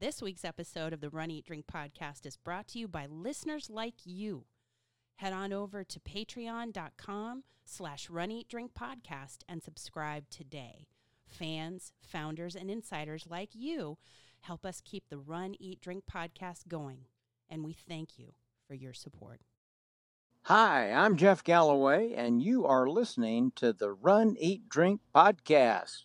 This week's episode of the Run Eat Drink podcast is brought to you by listeners like you. Head on over to patreon.com slash run eat drink podcast and subscribe today. Fans, founders, and insiders like you help us keep the Run Eat Drink podcast going. And we thank you for your support. Hi, I'm Jeff Galloway, and you are listening to the Run, Eat, Drink podcast.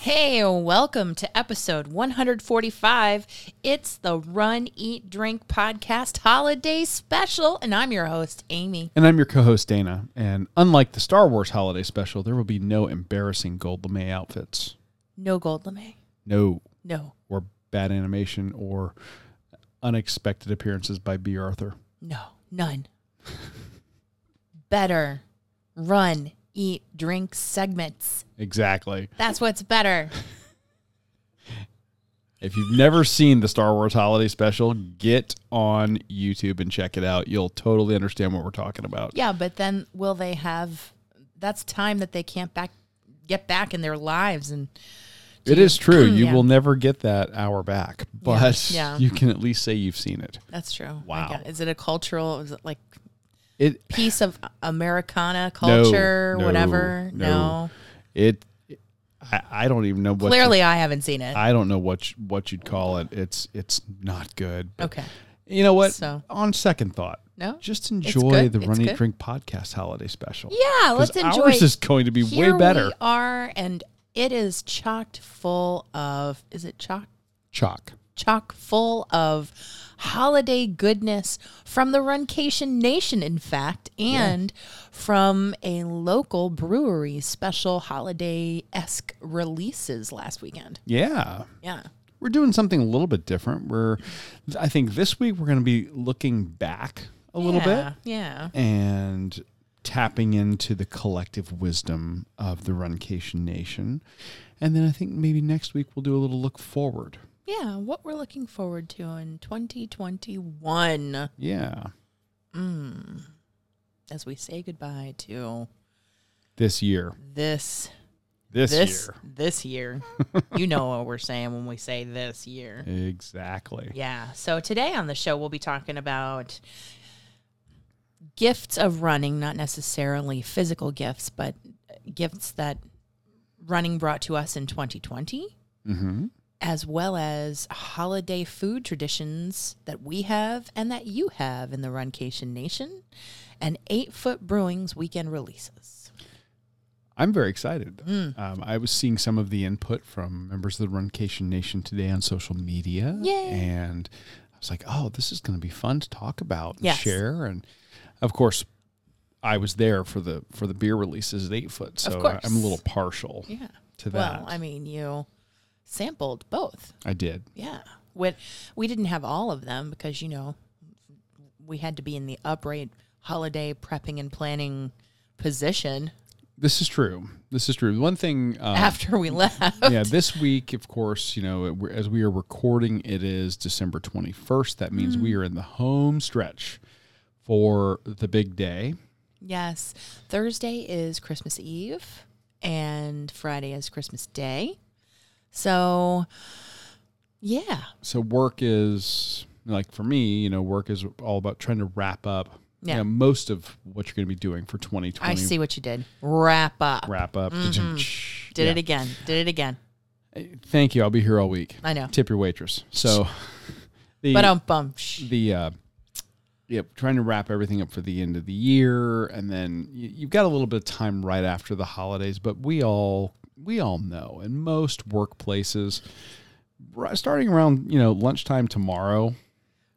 Hey, welcome to episode 145. It's the Run, Eat, Drink podcast holiday special, and I'm your host, Amy. And I'm your co host, Dana. And unlike the Star Wars holiday special, there will be no embarrassing gold lame outfits. No gold lame. No. No, Or bad animation or unexpected appearances by Bea Arthur. no, none. Better run, eat, drink segments. Exactly. That's what's better. If you've never seen the Star Wars holiday special, get on YouTube and check it out. You'll totally understand what we're talking about. Yeah, but then will they have? That's time that they can't back get back in their lives, and It is true. You Yeah. will never get that hour back, but Yeah. you can at least say you've seen it. that's true. Wow. Is it a cultural? Is it like It piece of Americana culture, no, whatever? no. No. it I, I don't even know what you- Clearly, I haven't seen it. I don't know what you- what you'd call it. It's it's not good. Okay. You know what? So- On second thought, No. just enjoy the It's Run Eat good. Drink podcast holiday special. Yeah, let's enjoy. Ours is going to be Here way better. We are, and it is chocked full of. Is it chock? Chalk. Chock full of holiday goodness from the Runcation Nation, in fact, and from a local brewery special holiday esque releases last weekend. Yeah. Yeah. We're doing something a little bit different. We're I think this week we're going to be looking back a little bit Yeah. and tapping into the collective wisdom of the Runcation Nation. And then I think maybe next week we'll do a little look forward. Yeah. What we're looking forward to in 2021 Yeah. as we say goodbye to This year. this This, this year. this year. you know what we're saying when we say this year. Exactly. Yeah. So today on the show we'll be talking about gifts of running, not necessarily physical gifts, but gifts that running brought to us in 2020, Mm-hmm. As well as holiday food traditions that we have and that you have in the Runcation Nation, and Eight Foot Brewing's weekend releases. I'm very excited. Mm. Um, I was seeing some of the input from members of the Runcation Nation today on social media. Yay. And I was like, oh, this is going to be fun to talk about and Yes. share. And of course, I was there for the for the beer releases at Eight Foot, so. I'm a little partial Yeah. to that. Well, I mean, you sampled both. I did. Yeah. When we didn't have all of them because, you know, we had to be in the upright holiday prepping and planning position This is true. This is true. One thing um, after we left. yeah, this week, of course, you know, we're- as we are recording, it is December 21st. That means Mm. we are in the home stretch for the big day. Yes. Thursday is Christmas Eve and Friday is Christmas Day. So, yeah. So work is like for me, you know, work is all about trying to wrap up Yeah. you know, most of what you're going to be doing for 2020. I see what you did. Wrap up. Wrap up. Did Yeah. it again. Did it again. Thank you. I'll be here all week. I know. Tip your waitress. So the But um bum. the uh Yep, trying to wrap everything up for the end of the year, and then you, you've got a little bit of time right after the holidays. But we all we all know, in most workplaces, starting around you know lunchtime tomorrow,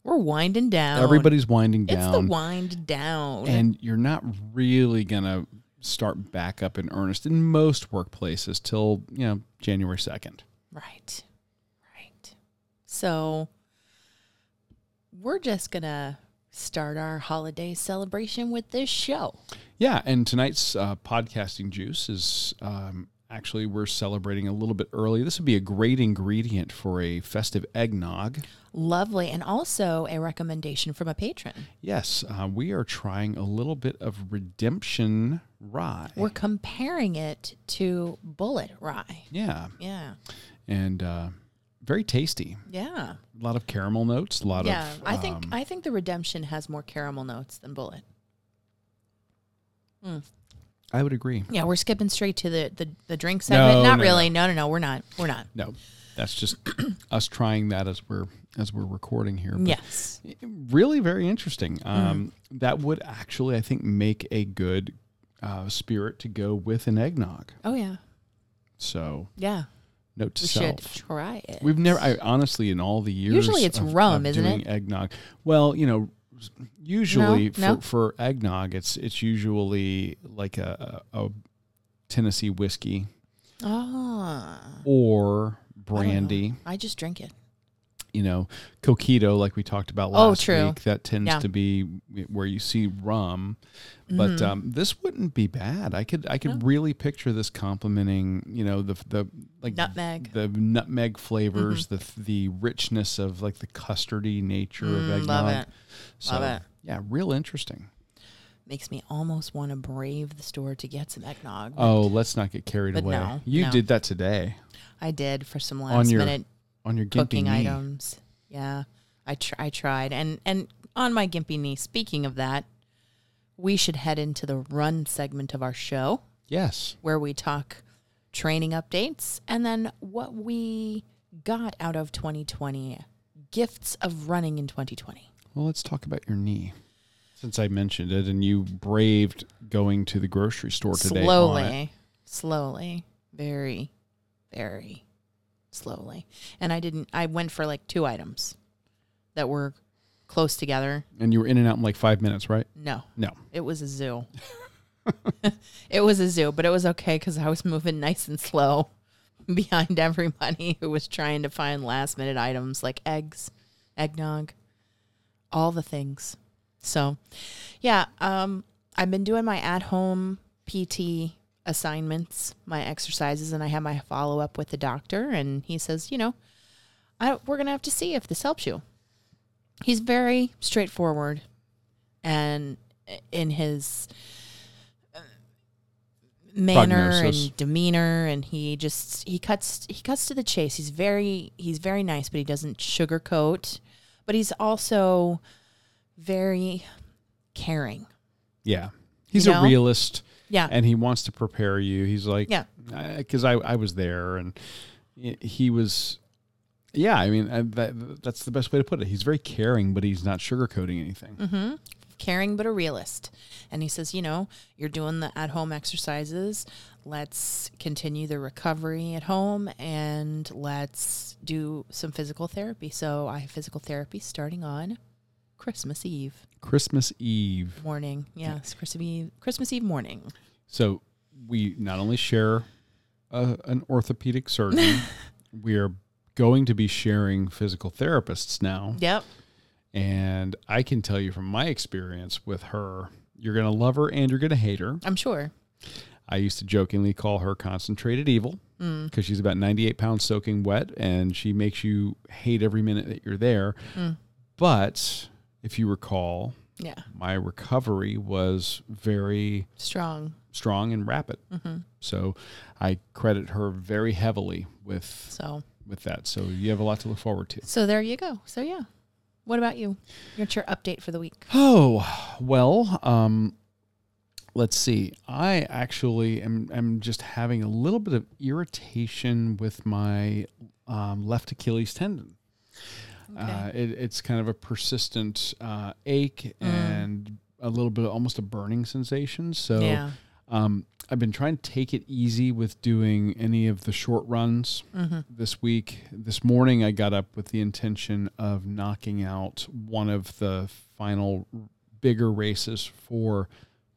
We're winding down. everybody's winding down. It's the wind down. and you're not really gonna start back up in earnest in most workplaces till you know January second. right. Right. So we're just going to start our holiday celebration with this show. Yeah, and tonight's uh, podcasting juice is um, actually we're celebrating a little bit early. This would be a great ingredient for a festive eggnog. Lovely. And also a recommendation from a patron. Yes, uh, we are trying a little bit of redemption rye. We're comparing it to Bulleit rye. yeah, Yeah. and uh, very tasty. Yeah. A lot of caramel notes. A lot Yeah. of Yeah, I think um, I think the redemption has more caramel notes than Bulleit. I would agree. Yeah, we're skipping straight to the the, the drink No. Not no, really. No. no, no, we're not. We're not. No, that's just us trying that as we're as we're recording here. But Yes. really very interesting. Mm. Um, That would actually, I think, make a good uh, spirit to go with an eggnog. Oh yeah. So, Yeah. note to We self. should try it. We've never, I honestly, in all the years, Usually it's rum, isn't it? Eggnog. Well, you know, usually for, No? for eggnog, it's it's usually like a, a, Tennessee whiskey Ah. or I brandy. I just drink it. You know, coquito, like we talked about Oh, last true. week, that tends Yeah. to be where you see rum. But Mhm. um, this wouldn't be bad. I could I could No. really picture this complementing, you know, the the like Nutmeg. the nutmeg flavors, Mm-hmm. the the richness of like the custardy nature of Mm, eggnog. love it. So, Love it. Yeah, real interesting. Makes me almost want to brave the store to get some eggnog. Oh, let's not get carried away. no, you no. did that today I did for some last your minute on your gimpy cooking knee. items. Yeah, I tr- I tried, and and on my gimpy knee. Speaking of that, we should head into the run segment of our show Yes. where we talk training updates and then what we got out of 2020, gifts of running in 2020. Well, let's talk about your knee. Since I mentioned it, and you braved going to the grocery store today. slowly, slowly, very, very slowly. And I didn't. I went for like two items that were close together. and you were in and out in like five minutes, right? No, No. it was a zoo. it was a zoo, but it was okay because I was moving nice and slow behind everybody who was trying to find last minute items like eggs, eggnog, all the things. So, yeah, um, I've been doing my at home PT assignments, my exercises, and I have my follow up with the doctor, and he says, you know, I, we're gonna have to see if this helps you. He's very straightforward, and in his uh, manner Prognosis. and demeanor, and he just he cuts he cuts to the chase. He's very he's very nice, but he doesn't sugarcoat. But he's also very caring. Yeah. He's You a realist Yeah, and he wants to prepare you. He's like, Yeah. Because I, I was there and he- was, yeah, I mean, I, that, that's the best way to put it. He's very caring, but he's not sugarcoating anything. Mm-hmm. caring but a realist. And he says, you know, you're doing the at home exercises. Let's continue the recovery at home and let's do some physical therapy. So I have physical therapy starting on Christmas Eve Christmas Eve. morning. Yes, Christmas Eve, Christmas Eve morning. So we not only share a, an orthopedic surgeon, we are going to be sharing physical therapists now. Yep. And I can tell you from my experience with her, you're going to love her and you're going to hate her. I'm sure. I used to jokingly call her concentrated evil Mm. because she's about 98 pounds soaking wet and she makes you hate every minute that you're there. Mm. But if you recall, Yeah. my recovery was very Strong. strong and rapid. hmm So I credit her very heavily with So, with that. So you have a lot to look forward to. so there you go. So yeah. What about you? What's your update for the week? Oh, well, um, let's see. I actually am, am just having a little bit of irritation with my um, left Achilles tendon. Uh, it, it's kind of a persistent uh, ache Mm. and a little bit, almost a burning sensation. So yeah. um, I've been trying to take it easy with doing any of the short runs Mm-hmm. this week. This morning, I got up with the intention of knocking out one of the final bigger races for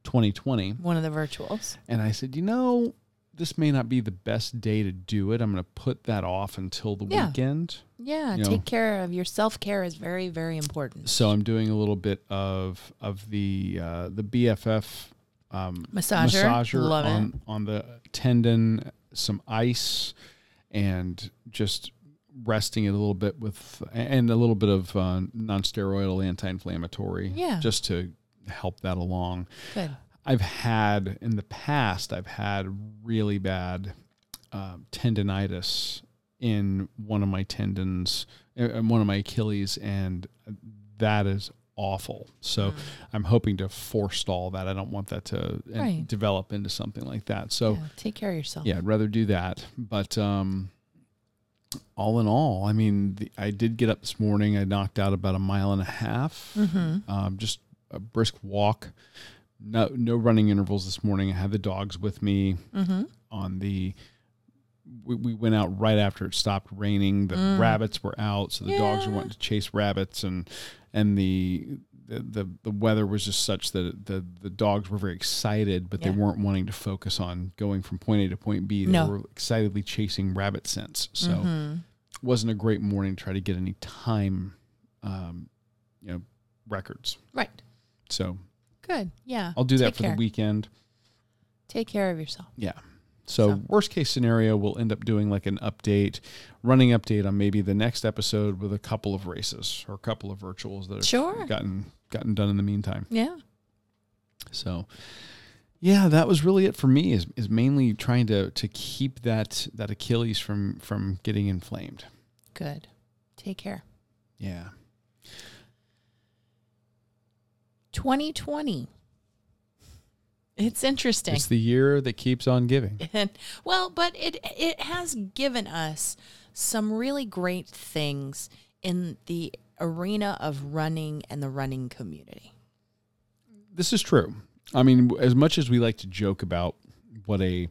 2020. One of the virtuals. And I said, you know, this may not be the best day to do it. I'm going to put that off until the Yeah. weekend. Yeah, You know. take care of your self care is very, very important. So I'm doing a little bit of of the uh, the BFF um, Massager. massager Love it. on on the tendon, some ice, and just resting it a little bit with and a little bit of uh, non-steroidal anti-inflammatory, Yeah. just to help that along. Good. I've had in the past, I've had really bad um, tendonitis in one of my tendons, uh, in one of my Achilles, and that is awful. So I'm hoping to forestall that. I don't want that to uh, Right. develop into something like that. So yeah, take care of yourself. yeah, I'd rather do that. But um, all in all, I mean, the, I did get up this morning. I knocked out about a mile and a half, Mm-hmm. um, just a brisk walk. No, no running intervals this morning. I had the dogs with me Mm-hmm. on the. We, we went out right after it stopped raining. The Mm. rabbits were out, so the dogs were wanting to chase rabbits, and and the the the, the weather was just such that the the dogs were very excited, but Yeah. they weren't wanting to focus on going from point A to point B. They No. were excitedly chasing rabbit scents. So Mhm. wasn't a great morning to try to get any time, um, you know, records. Right. So Good. Yeah. I'll do that Take for care. the weekend. Take care of yourself. Yeah. So, So- worst case scenario, we'll end up doing like an update, running update on maybe the next episode with a couple of races or a couple of virtuals that have Sure. gotten gotten done in the meantime. Yeah. So, yeah, that was really it for me. Is is mainly trying to to keep that that Achilles from from getting inflamed. Good. Take care. Yeah. 2020. It's interesting. It's the year that keeps on giving. And well, but it it has given us some really great things in the arena of running and the running community. This is true. I mean, as much as we like to joke about what a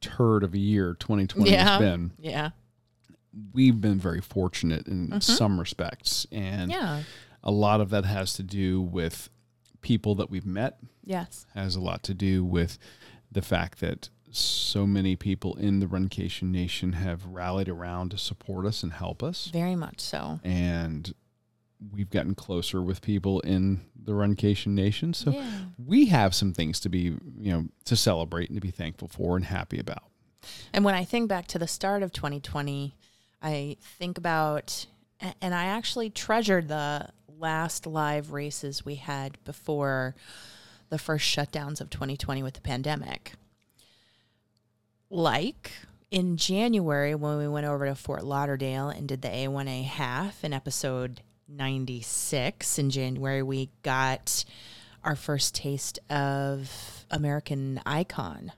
turd of a year 2020 Yeah. has been, Yeah. we've been very fortunate in mm-hmm. some respects. And Yeah. A lot of that has to do with people that we've met, Yes. has a lot to do with the fact that so many people in the Runcation Nation have rallied around to support us and help us. Very much so. And we've gotten closer with people in the Runcation Nation. So yeah. we have some things to be, you know, to celebrate and to be thankful for and happy about. And when I think back to the start of 2020, I think about, and I actually treasured the last live races we had before the first shutdowns of 2020 with the pandemic. Like in January when we went over to Fort Lauderdale and did the A1A half in episode 96 in January, we got our first taste of American Icon.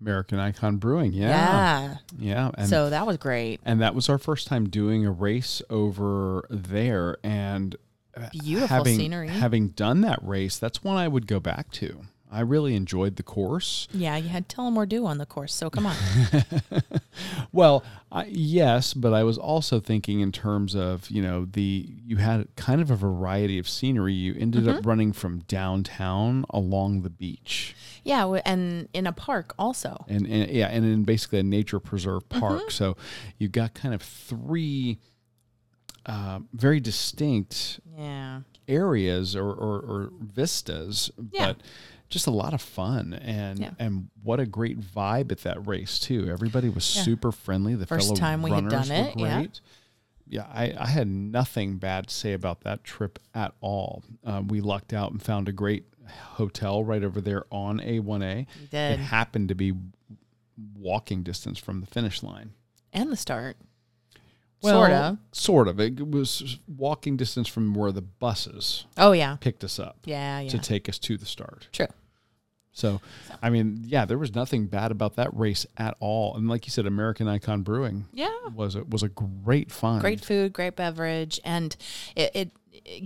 American Icon Brewing, yeah, yeah. yeah, and so that was great. and that was our first time doing a race over there, and Beautiful having, scenery. Having done that race, that's one I would go back to. I really enjoyed the course. Yeah, you had Tullamore Dew on the course, so come on. Well, I, yes, but I was also thinking in terms of you know the you had kind of a variety of scenery. You ended Mm-hmm. up running from downtown along the beach, yeah, and in a park also. and, and yeah, and in basically a nature preserve park. Mm-hmm. So you got kind of three uh, very distinct Yeah. areas or, or, or vistas, Yeah. but just a lot of fun and Yeah. and what a great vibe at that race too. Everybody was Yeah. super friendly. The First fellow time we had done it, yeah. great. Yeah, I, I had nothing bad to say about that trip at all. Um, we lucked out and found a great hotel right over there on A1A. It happened to be walking distance from the finish line. And the start. Well, sort of. Sort of. It was walking distance from where the buses Oh, yeah. picked us up Yeah, yeah. to take us to the start. True. So, I mean, yeah, there was nothing bad about that race at all. And like you said, American Icon Brewing Yeah. was a, was a great find. Great food, great beverage. And it, it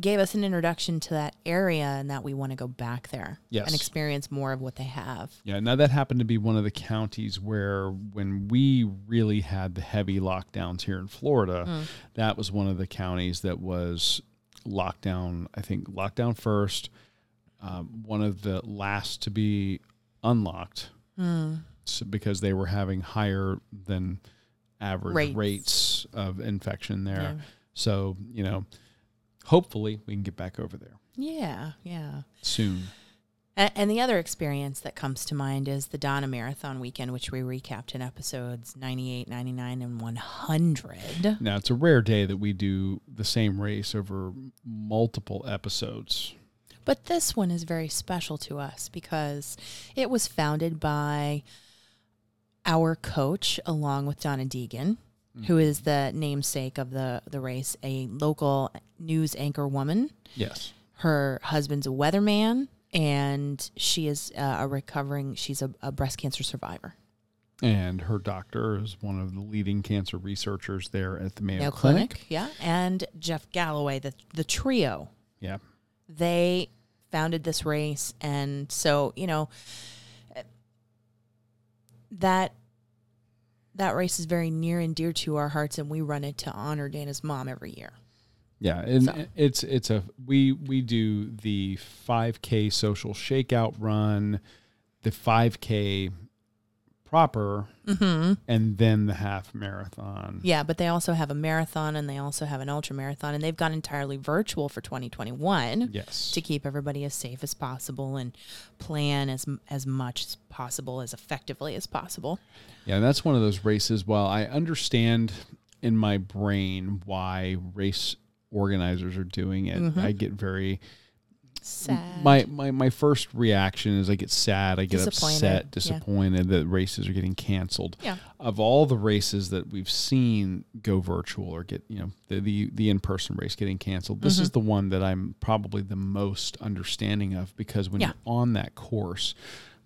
gave us an introduction to that area and that we want to go back there Yes. and experience more of what they have. Yeah, now that happened to be one of the counties where when we really had the heavy lockdowns here in Florida, Mm. that was one of the counties that was lockdown, I think lockdown first, um, one of the last to be unlocked so because they were having higher than average Rates. rates, of infection there. Yeah. So, you know, hopefully we can get back over there Yeah, yeah. soon. And, the other experience that comes to mind is the Donna Marathon weekend, which we recapped in episodes 98, 99, and 100. Now, it's a rare day that we do the same race over multiple episodes. But this one is very special to us because it was founded by our coach, along with Donna Deegan, who is the namesake of the, the race, a local news anchor woman. Yes. Her husband's a weatherman, and she is uh, a recovering, she's a, a breast cancer survivor. And her doctor is one of the leading cancer researchers there at the Mayo, Mayo Clinic. Clinic. Yeah. And Jeff Galloway, the, the trio. Yeah. they founded this race and so you know that that race is very near and dear to our hearts and we run it to honor dana's mom every year. Yeah, and So- it's it's a we we do the 5K social shakeout run, the 5K proper, and then the half marathon. yeah but they also have a marathon and they also have an ultra marathon and they've gone entirely virtual for 2021 Yes. to keep everybody as safe as possible and plan as as much as possible as effectively as possible Yeah, and that's one of those races. While I understand in my brain why race organizers are doing it, Mm-hmm. I get very sad my, my my first reaction is I get sad, I get Disappointed, upset, yeah. disappointed that races are getting canceled. Yeah. Of all the races that we've seen go virtual or get, you know, the the, the in person race getting canceled, this Mm-hmm. is the one that I'm probably the most understanding of because when Yeah. you're on that course,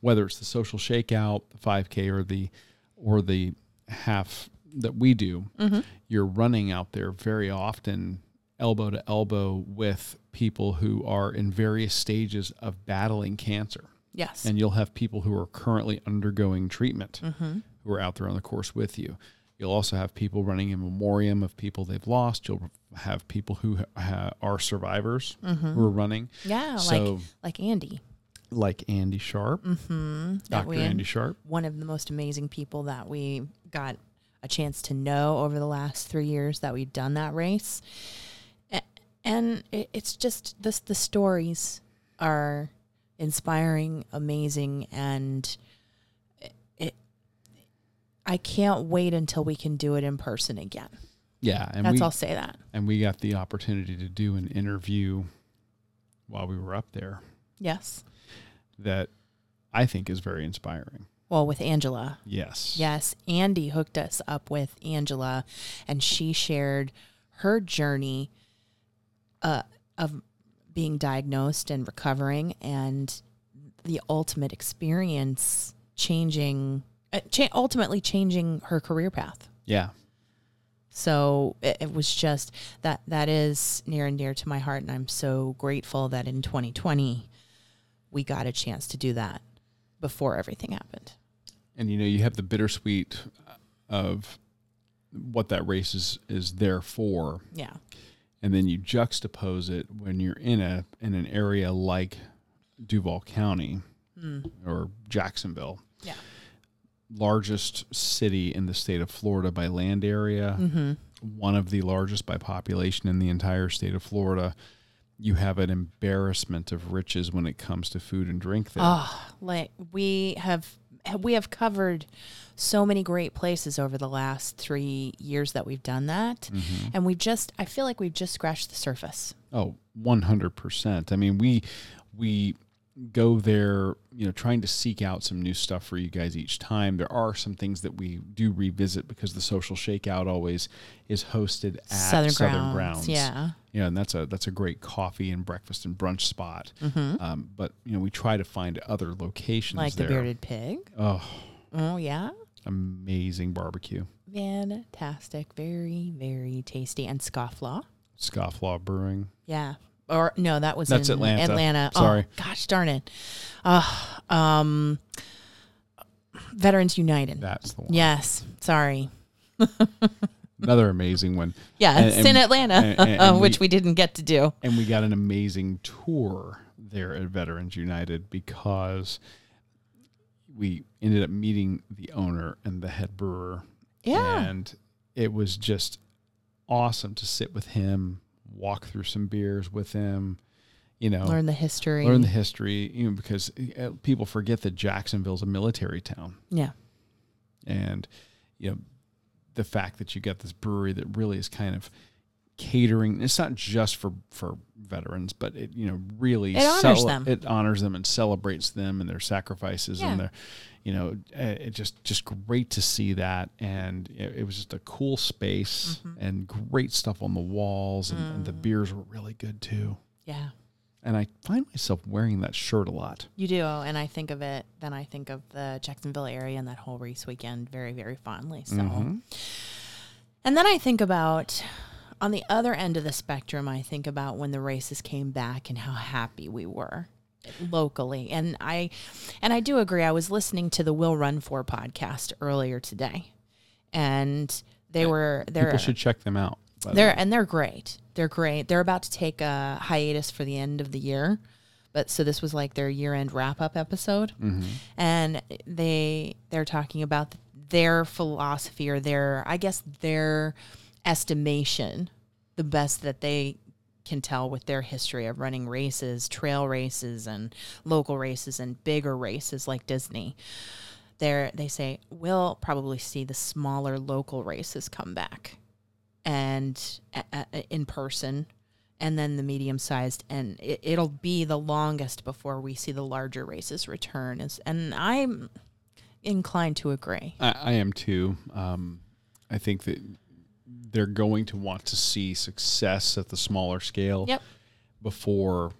whether it's the social shakeout, the 5K, or the or the half that we do, Mm-hmm. you're running out there very often elbow to elbow with people who are in various stages of battling cancer. yes And you'll have people who are currently undergoing treatment Mm-hmm. who are out there on the course with you. You'll also have people running in memoriam of people they've lost. You'll have people who ha- are survivors who are running. yeah So- like like andy Like Andy Sharp, mm-hmm. Dr. Andy Sharp. one of the most amazing people that we got a chance to know over the last three years that we've done that race. And it- it's just this the stories are inspiring, amazing, and it, it I can't wait until we can do it in person again. Yeah. And That's we, I'll say that. and we got the opportunity to do an interview while we were up there Yes. that I think is very inspiring. Well, with Angela. Yes. Yes, Andy hooked us up with Angela, and she shared her journey uh, of being diagnosed and recovering, and the ultimate experience changing, uh, cha- ultimately changing her career path. Yeah. So it, it was just that that is near and dear to my heart, and I'm so grateful that in 2020 we got a chance to do that before everything happened. And you know, you have the bittersweet of what that race is, is there for. Yeah. And then you juxtapose it when you're in a in an area like Duval County or Jacksonville. Yeah. Largest city in the state of Florida by land area, Mm-hmm. one of the largest by population in the entire state of Florida. You have an embarrassment of riches when it comes to food and drink there. Oh, like we have we have covered so many great places over the last three years that we've done that, mm-hmm. and we've just I feel like we've just scratched the surface. Oh, 100%. I mean, we we go there, you know, trying to seek out some new stuff for you guys each time. There are some things that we do revisit because the social shakeout always is hosted at Southern, Southern, Grounds, Grounds. yeah. Yeah, and that's a that's a great coffee and breakfast and brunch spot. Um, but you know, we try to find other locations Like there. the bearded pig. Oh, Oh yeah, amazing barbecue. fantastic, very very tasty, and scofflaw. Scofflaw Brewing. Yeah. Or no, that was That's in Atlanta. Atlanta. Oh, Sorry. gosh darn it. Uh, um, Veterans United. That's the one. Yes. Sorry. Another amazing one. Yeah, And- it's and- in Atlanta, and which we- we didn't get to do. and we got an amazing tour there at Veterans United because we ended up meeting the owner and the head brewer. Yeah. And it was just awesome to sit with him, walk through some beers with them, you know, Learn the history. learn the history, you know, because uh, people forget that Jacksonville's a military town. yeah. And, you know, the fact that you got this brewery that really is kind of catering it's not just for for veterans but it you know really It honors them. it honors them and celebrates them and their sacrifices Yeah. and their you know uh, it just just great to see that and it, it was just a cool space Mm-hmm. and great stuff on the walls and, and the Mm. beers were really good too Yeah. and i find myself wearing that shirt a lot You do, and I think of it. Then I think of the Jacksonville area and that whole race weekend very, very fondly. So, Mhm. and then I think about on the other end of the spectrum. I think about when the races came back and how happy we were locally. And I, and I do agree. I was listening to the Will Run For podcast earlier today, and they were they're people should check them out they're way. and they're great. They're great. They're about to take a hiatus for the end of the year. But so this was like their year-end wrap-up episode. Mm-hmm. And they they're talking about their philosophy or their I guess their estimation, the best that they can tell with their history of running races, trail races and local races and bigger races like Disney. They're, they say we'll probably see the smaller local races come back and uh, in person and then the medium sized and it, it'll be the longest before we see the larger races return Is- and i'm inclined to agree I, I am too. Um, I think that they're going to want to see success at the smaller scale Yep. before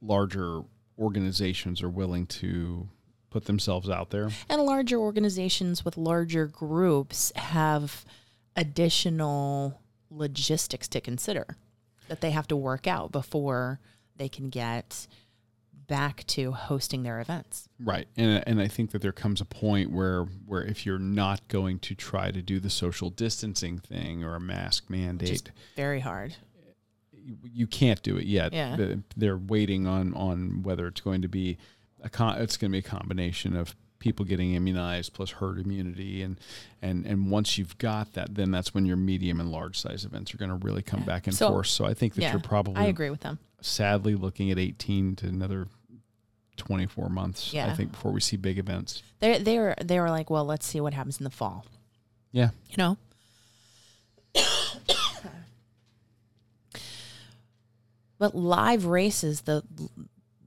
larger organizations are willing to put themselves out there. and larger organizations with larger groups have additional logistics to consider that they have to work out before they can get back to hosting their events Right. And uh, and I think that there comes a point where where if you're not going to try to do the social distancing thing or a mask mandate, just very hard you, can't do it yet. Yeah. They're waiting on on whether it's going to be a con- it's going to be a combination of people getting immunized plus herd immunity and and and once you've got that then that's when your medium and large size events are going to really come back in So- force so i think that yeah you're probably i agree with them sadly looking at 18 to another 24 months i think before we see big events. They they were they were like well let's see what happens in the fall. Yeah. You know? But live races the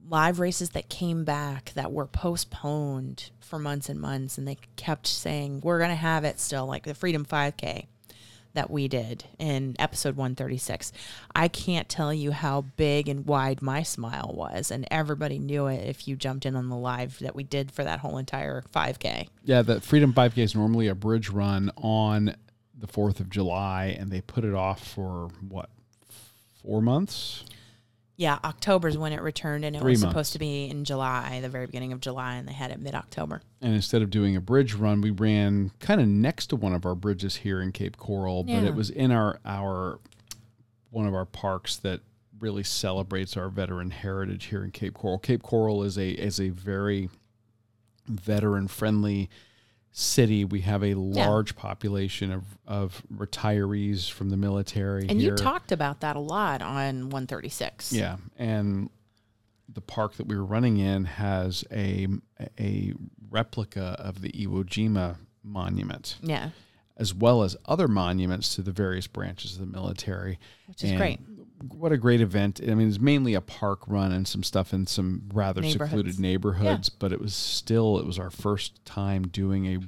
live races that came back that were postponed for months and months and they kept saying we're going to have it still like the freedom 5k that we did in episode 136 i can't tell you how big and wide my smile was and everybody knew it if you jumped in on the live that we did for that whole entire 5k yeah the freedom 5k is normally a bridge run on the 4th of july and they put it off for what four months Yeah, October is when it returned, and it Three was months. supposed to be in July, the very beginning of July, and they had it mid October. and instead of doing a bridge run, we ran kind of next to one of our bridges here in Cape Coral, but Yeah. it was in our our one of our parks that really celebrates our veteran heritage here in Cape Coral. Cape Coral is a is a very veteran friendly city. We have a large population of of retirees from the military And here. you talked about that a lot on 136. Yeah, and the park that we were running in has a a replica of the Iwo Jima monument, Yeah, as well as other monuments to the various branches of the military. which is And great. What a great event! I mean, it's mainly a park run and some stuff in some rather Neighborhoods. secluded neighborhoods, but it was still it was our first time doing a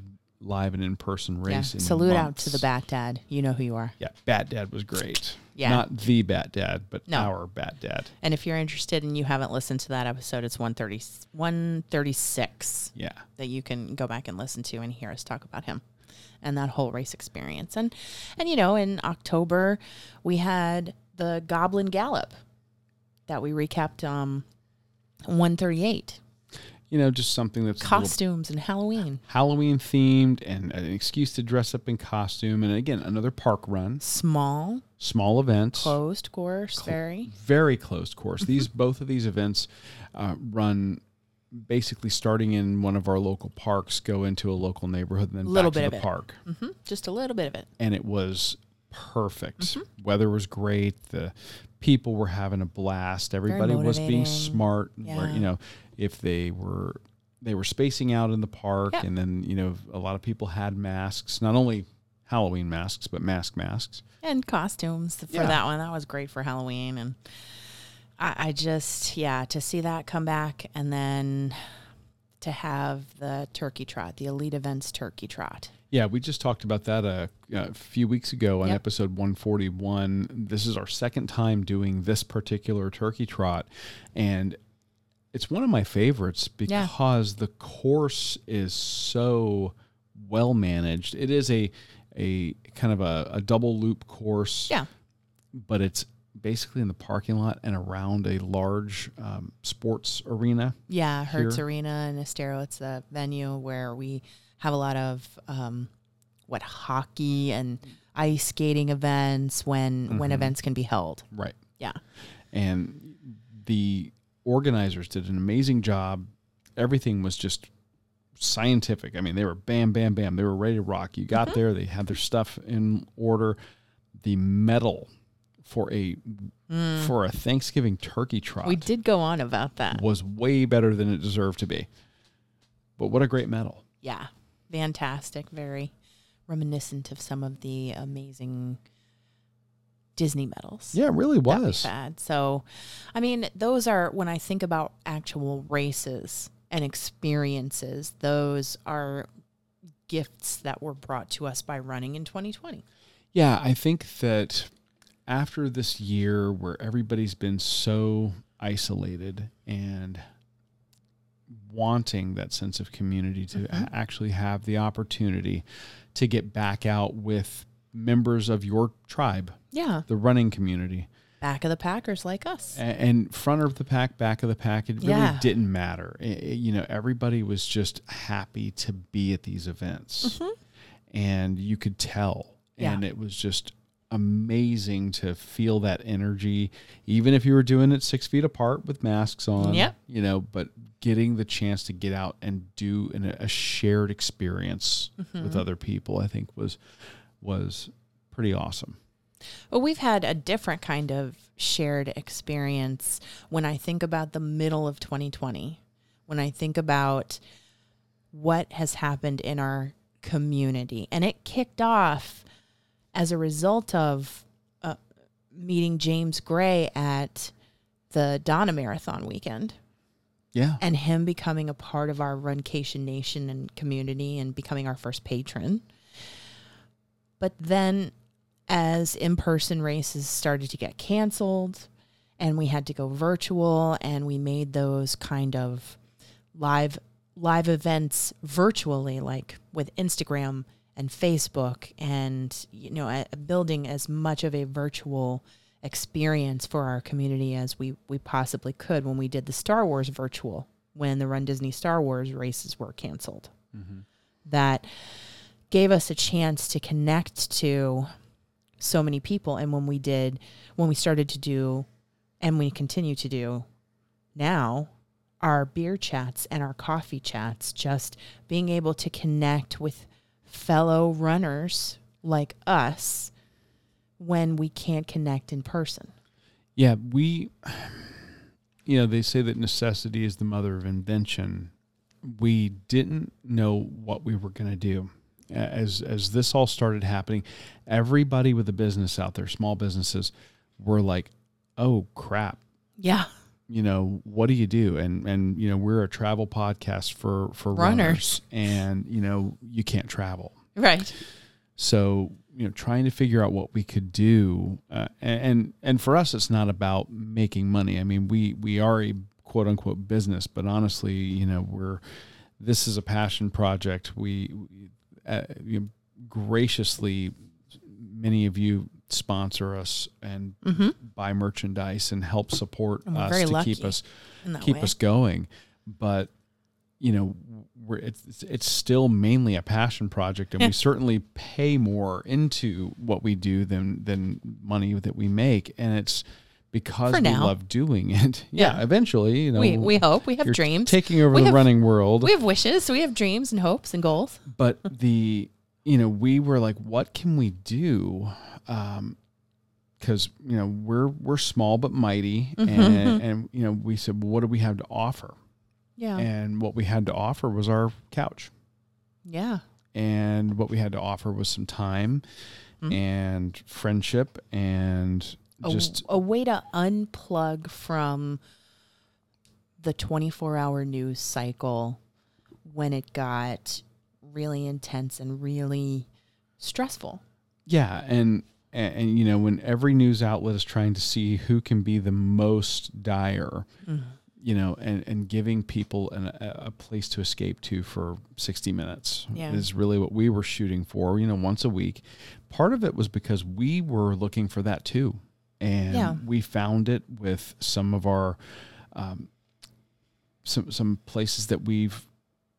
live and in person Yeah. race. in Salute out to the Bat Dad. You know who you are. Yeah, Bat Dad was great. Yeah. not the Bat Dad, but No. our Bat Dad. And if you're interested and you haven't listened to that episode, it's 130, 136 Yeah. that you can go back and listen to and hear us talk about him and that whole race experience. And and you know, in October we had the Goblin Gallop that we recapped um 138. you know, just something that's Costumes and Halloween. Halloween themed and an excuse to dress up in costume. And again, another park run, Small, small events, closed course, very. very closed course. These both of these events uh, run basically starting in one of our local parks, go into a local neighborhood, and then Little back bit to of the it. park. hmm Just a little bit of it. And it was perfect. Mm-hmm. Weather was great. The people were having a blast. Everybody was being smart. Where, you know, if they were they were spacing out in the park, Yeah. and then you know a lot of people had masks, not only Halloween masks but mask masks. and costumes for Yeah. that one. That was great for Halloween, and I, I just yeah to see that come back, and then to have the turkey trot, the elite events turkey trot. Yeah, we just talked about that uh, a, a few weeks ago on Yep. episode 141. This is our second time doing this particular turkey trot, and it's one of my favorites Yeah. because the course is so well managed. It is a a kind of a, a double loop course, Yeah, but it's basically in the parking lot and around a large um, sports arena. yeah, Hertz Here. Arena in Estero. It's the venue where we have a lot of um, what hockey and ice skating events when when Mhm. events can be held. Right. Yeah. and the organizers did an amazing job. Everything was just scientific. I mean, they were bam, bam, bam. They were ready to rock. You got Mm-hmm. there, they had their stuff in order. The medal for a for a Thanksgiving turkey trot Mm. We did go on about that. was way better than it deserved to be. But what a great medal! Yeah, fantastic. Very reminiscent of some of the amazing Disney medals. Yeah, it really was. So, I mean, those are when I think about actual races and experiences. Those are gifts that were brought to us by running in 2020. Yeah, I think that after this year where everybody's been so isolated and wanting that sense of community to Mm-hmm. actually have the opportunity to get back out with members of your tribe, Yeah, the running community, back of the Packers like us. and front of the pack, back of the pack, it really Yeah. didn't matter. I- I- you know, everybody was just happy to be at these events, and you could tell, Mm-hmm. Yeah. and it was just amazing to feel that energy, even if you were doing it six feet apart with masks on. Yep. You know, but getting the chance to get out and do an, a shared experience Mm-hmm. with other people, I think was was pretty awesome. Well, we've had a different kind of shared experience when I think about the middle of 2020, when I think about what has happened in our community. And it kicked off as a result of uh, meeting James Gray at the Donna Marathon weekend Yeah. and him becoming a part of our Runcation Nation and community and becoming our first patron. But then, as in person races started to get canceled and we had to go virtual, and we made those kind of live live events virtually like with Instagram and Facebook and you know a, building as much of a virtual experience for our community as we we possibly could when we did the Star Wars virtual when the Run Disney Star Wars races were canceled. Mm-hmm. That gave us a chance to connect to so many people and when we did when we started to do and we continue to do now our beer chats and our coffee chats just being able to connect with fellow runners like us when we can't connect in person. Yeah, we, you know, they say that necessity is the mother of invention. We didn't know what we were going to do. As as this all started happening, everybody with a business out there, small businesses, were like, "Oh crap, Yeah. You know, what do you do?" And and you know, we're a travel podcast for for runners, Runners. and you know, you can't travel. Right. So you know, trying to figure out what we could do, uh, and and for us, it's not about making money. I mean, we we are a quote unquote business, but honestly, you know, we're this is a passion project. We, we uh, you know, graciously, many of you sponsor us and mm-hmm. buy merchandise and help support And us to keep us keep way. us going. But you know, we're it's it's still mainly a passion project, and we certainly pay more into what we do than than money that we make, and it's because we love doing it. Yeah, Yeah. eventually, you know, we we hope we have dreams. taking over We the have- running world. we have wishes. We have dreams and hopes and goals. but the you know we were like what can we do um because you know we're we're small but mighty Mm-hmm. and and you know we said well, what do we have to offer Yeah. and what we had to offer was our couch yeah. and what we had to offer was some time Mhm. and friendship and A, just a way to unplug from the 24 hour news cycle when it got really intense and really stressful. Yeah, and, and and you know when every news outlet is trying to see who can be the most dire, you know, and and giving people an, a, a place to escape to for sixty minutes Yeah. is really what we were shooting for. You know, once a week. Part of it was because we were looking for that too, and Yeah. we found it with some of our. Um, some some places that we've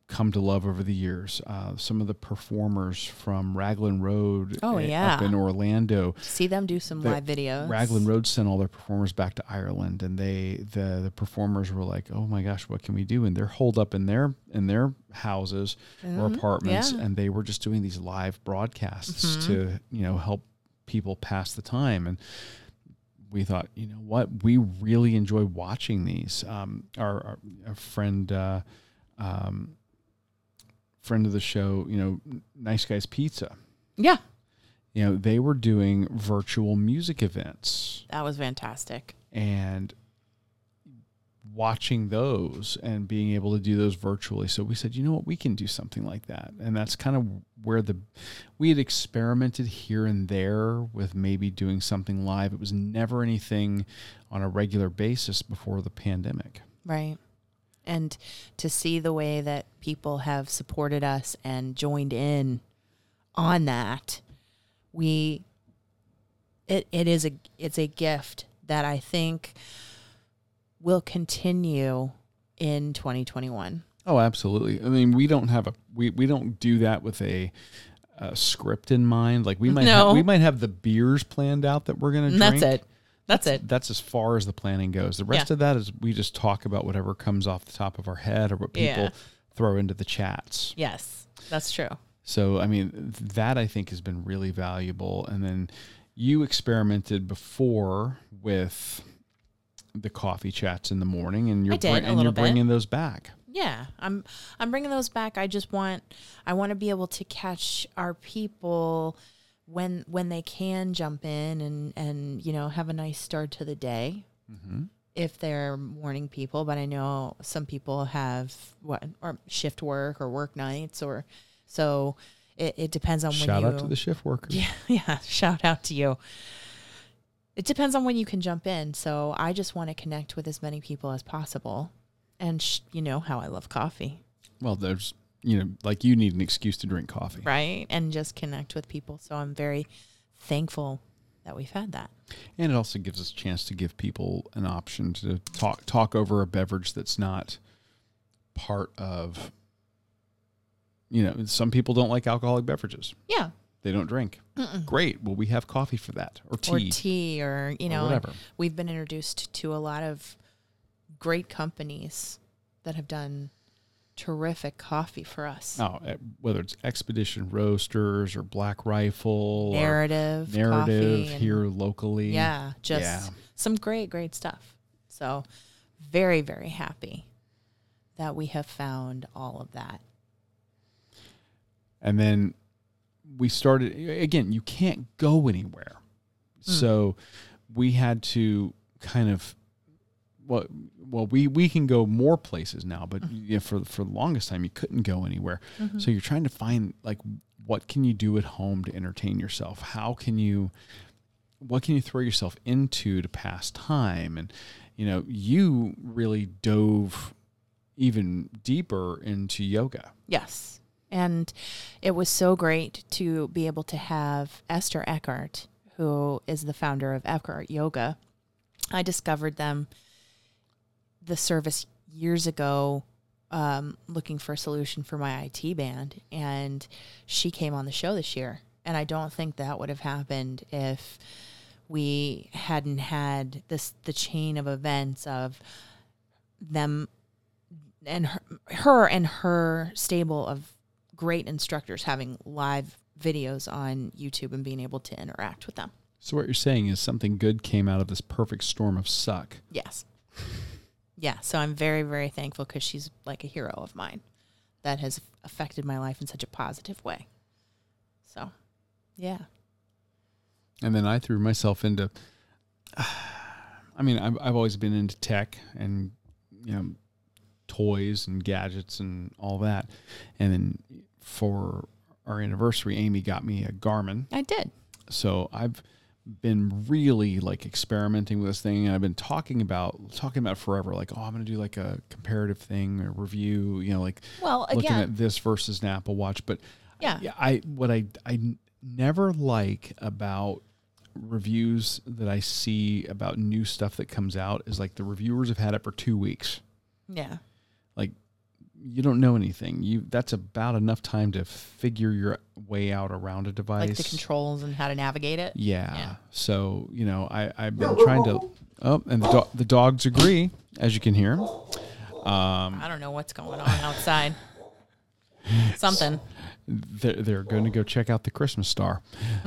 come to love over the years. Uh, some of the performers from Raglan Road Oh, up yeah. in Orlando. See them do some The live videos. Raglan Road sent all their performers back to Ireland, and they the the performers were like, "Oh my gosh, what can we do?" And they're holed up in their in their houses or Mhm. apartments, Yeah. Mm-hmm. and they were just doing these live broadcasts to you know help people pass the time and. We thought, you know what, we really enjoy watching these. Um, our, our, our friend, uh, um, friend of the show, you know, Nice Guys Pizza. Yeah. You know, they were doing virtual music events That was fantastic. and watching those and being able to do those virtually. So we said, you know what, we can do something like that. And that's kind of where the we had experimented here and there with maybe doing something live. It was never anything on a regular basis before the pandemic. Right. And to see the way that people have supported us and joined in on that, we it, it is a it's a gift that I think will continue in 2021. Oh, absolutely. I mean, we don't have a we, we don't do that with a, script in mind. Like we might No. have, we might have the beers planned out that we're going to drink. that's it. That's it. That's as far as the planning goes. The rest Yeah. of that is we just talk about whatever comes off the top of our head or what people Yeah. throw into the chats. Yes. That's true. So, I mean, that I think has been really valuable. And then you experimented before with the coffee chats in the morning, and you're I did, bring- a and you're bit. bringing those back. Yeah, I'm I'm bringing those back. I just want I want to be able to catch our people when when they can jump in and and you know have a nice start to the day Mm-hmm. if they're morning people. But I know some people have what or shift work or work nights or so it, it depends on when Shout out to the shift workers. yeah yeah shout out to you. It depends on when you can jump in. So I just want to connect with as many people as possible. And sh- you know how I love coffee. Well, there's, you know, like you need an excuse to drink coffee. right? And just connect with people. So I'm very thankful that we've had that. And it also gives us a chance to give people an option to talk talk over a beverage that's not part of you know, some people don't like alcoholic beverages. Yeah. They don't drink. Great. Well, we have coffee for that or tea. Or tea or, you or know, whatever. we've been introduced to a lot of great companies that have done terrific coffee for us. Oh, eh, whether it's Expedition Roasters or Black Rifle Narrative, or Narrative and- here locally. Yeah, just Yeah. some great, great stuff. So very, very happy that we have found all of that. And then we started again, you can't go anywhere. So we had to kind of well well we we can go more places now, but mm-hmm. you know, for for the longest time you couldn't go anywhere. Mm-hmm. So you're trying to find like what can you do at home to entertain yourself? How can you what can you throw yourself into to pass time? And you know, you really dove even deeper into yoga. Yes. And it was so great to be able to have Esther Ekhart, who is the founder of Ekhart Yoga. I discovered them, the service years ago, um, looking for a solution for my IT band. And she came on the show this year. And I don't think that would have happened if we hadn't had this the chain of events of them and her, her and her stable of great instructors having live videos on YouTube and being able to interact with them. So what you're saying is something good came out of this perfect storm of suck. Yes. Yeah. So I'm very, very thankful because she's like a hero of mine that has affected my life in such a positive way. So, yeah. And then I threw myself into. I mean, I've I've always been into tech and you know toys and gadgets and all that. And then for our anniversary, Aimee got me a Garmin. I did. So I've been really like experimenting with this thing and I've been talking about talking about forever like oh I'm going to do like a comparative thing or review you know like Well, looking again, at this versus an Apple Watch but Yeah. yeah I what I I never like about reviews that I see about new stuff that comes out is like the reviewers have had it for 2 weeks yeah. like you don't know anything you that's about enough time to figure your way out around a device Like the controls and how to navigate it. yeah. Yeah. So you know, I I've been trying to. Oh, and the do- the dogs agree, as you can hear. Um, I don't know what's going on outside. Something. they're they're going to go check out the Christmas star.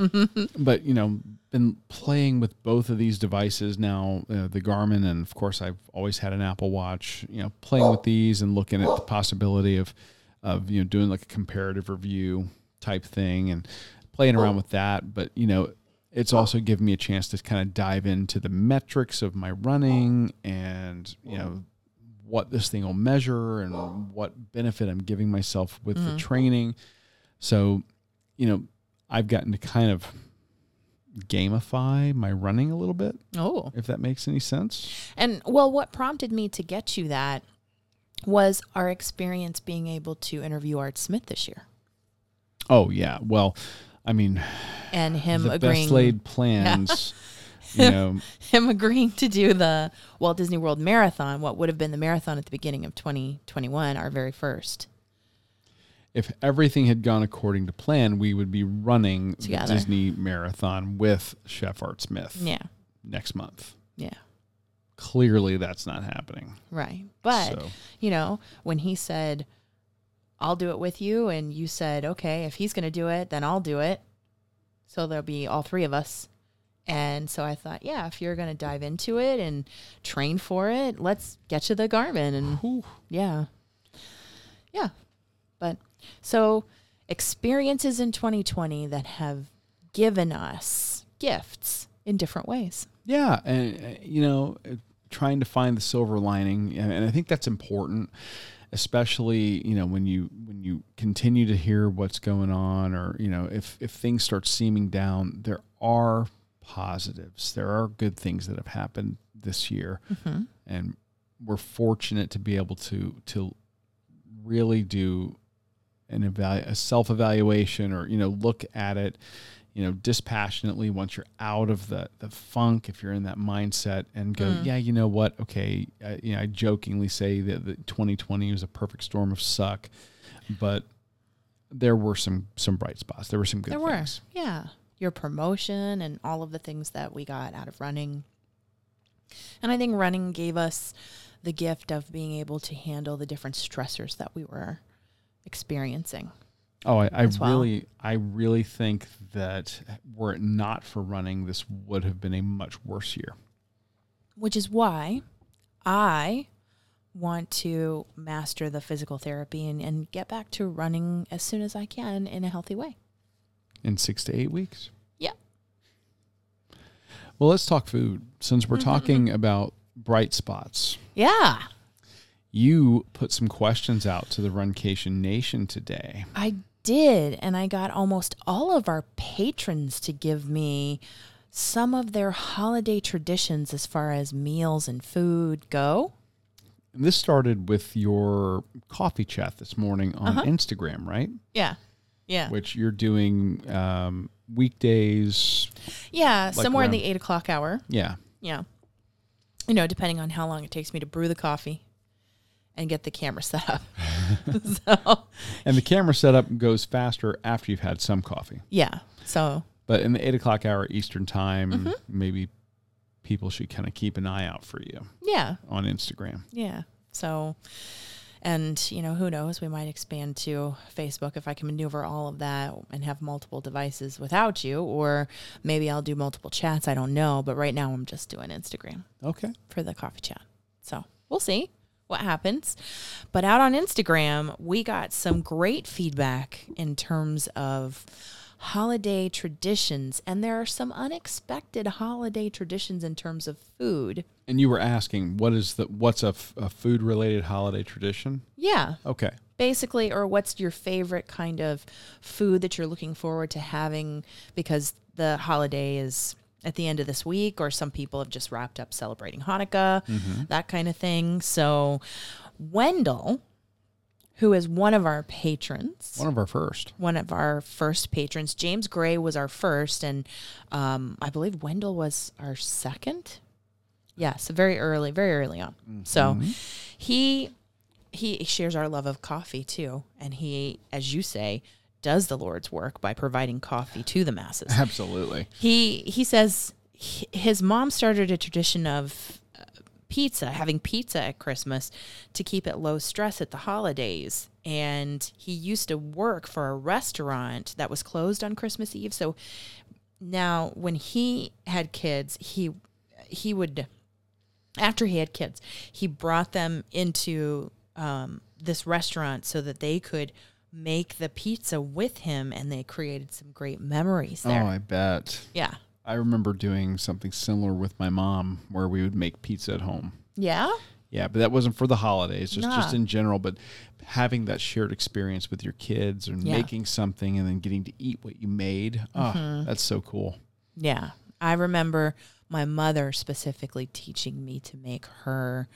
but you know, been playing with both of these devices now, uh, the Garmin, and of course, I've always had an Apple Watch. You know, playing with these and looking at the possibility of of you know doing like a comparative review type thing and playing around with that. But you know, it's also given me a chance to kind of dive into the metrics of my running and you know what this thing will measure and what benefit I'm giving myself with the training. So, you know, I've gotten to kind of gamify my running a little bit, Oh. if that makes any sense. And well, what prompted me to get you that was our experience being able to interview Art Smith this year Oh yeah. Well, I mean, and him the agreeing best laid plans. You know, him agreeing to do the Walt Disney World Marathon, what would have been the marathon at the beginning of 2021, our very first. If everything had gone according to plan, we would be running Together. the Disney Marathon with Chef Art Smith Yeah. next month. Yeah. Clearly, that's not happening. Right. But, So- you know, when he said, I'll do it with you, and you said, okay, if he's going to do it, then I'll do it. So there'll be all three of us. And so I thought, yeah, if you're going to dive into it and train for it, let's get you the Garmin. And yeah. Yeah. But so experiences in 2020 that have given us gifts in different ways. Yeah, and uh, you know, uh, trying to find the silver lining, and, and I think that's important, especially you know when you when you continue to hear what's going on, or you know if if things start seeming down, there are positives. There are good things that have happened this year, and we're fortunate to be able to to really do an evalu- a self evaluation, or you know look at it you know, dispassionately once you're out of the the funk, if you're in that mindset, and go, mm. yeah, you know what? Okay, I, you know, I jokingly say that the 2020 was a perfect storm of suck, but there were some some bright spots. There were some good there were. Yeah. Your promotion and all of the things that we got out of running. And I think running gave us the gift of being able to handle the different stressors that we were experiencing. Oh, I, I well. really, I really think that were it not for running, this would have been a much worse year. which is why I want to master the physical therapy and, and get back to running as soon as I can in a healthy way. in six to eight weeks. Yeah. Well, let's talk food. Since we're mm-hmm, talking mm-hmm. about bright spots, Yeah. You put some questions out to the Runcation Nation today. I did. And I got almost all of our patrons to give me some of their holiday traditions as far as meals and food go. And this started with your coffee chat this morning on Instagram, right? Yeah. Yeah. Which you're doing um, weekdays. Yeah. somewhere in the eight o'clock hour. Yeah. Yeah. You know, depending on how long it takes me to brew the coffee and get the camera set up. so, And the camera setup goes faster after you've had some coffee. yeah. So, But in the eight o'clock hour Eastern time, Mm-hmm. maybe people should kind of keep an eye out for you Yeah. on Instagram. Yeah. So, and you know, who knows? We might expand to Facebook if I can maneuver all of that and have multiple devices without you, or maybe I'll do multiple chats. I don't know. But right now, I'm just doing Instagram Okay. for the coffee chat. So we'll see what happens. But out on Instagram, we got some great feedback in terms of holiday traditions. And there are some unexpected holiday traditions in terms of food. And you were asking, what is the what's a, f- a food related holiday tradition? Yeah. Okay. basically or what's your favorite kind of food that you're looking forward to having because the holiday is at the end of this week or some people have just wrapped up celebrating hanukkah that kind of thing. So wendell who is one of our patrons One of our first. one of our first patrons james gray was our first and um, i believe wendell was our second? Yes very early very early on. So he he shares our love of coffee too and he as you say does the lord's work by providing coffee to the masses. Absolutely. he he says his mom started a tradition of uh, pizza having pizza at christmas to keep it low stress at the holidays. And he used to work for a restaurant that was closed on christmas eve. So now when he had kids he he would after he had kids he brought them into um, this restaurant so that they could make the pizza with him and they created some great memories there Oh, I bet. yeah I remember doing something similar with my mom where we would make pizza at home. yeah Yeah, but that wasn't for the holidays, just just in general. But having that shared experience with your kids and Yeah. making something and then getting to eat what you made, oh, Mm-hmm. that's so cool. Yeah. I remember my mother specifically teaching me to make her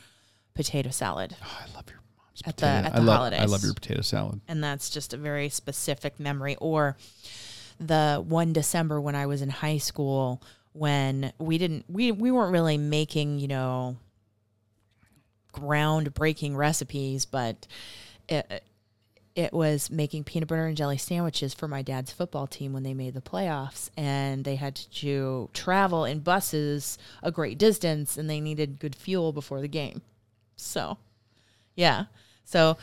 potato salad. Oh, I love your At the- potato. at I the love, I love your potato salad. And that's just a very specific memory. Or the one December when I was in high school when we didn't we, we weren't really making, you know, groundbreaking recipes, but it it was making peanut butter and jelly sandwiches for my dad's football team when they made the playoffs and they had to travel in buses a great distance and they needed good fuel before the game. So, yeah. So,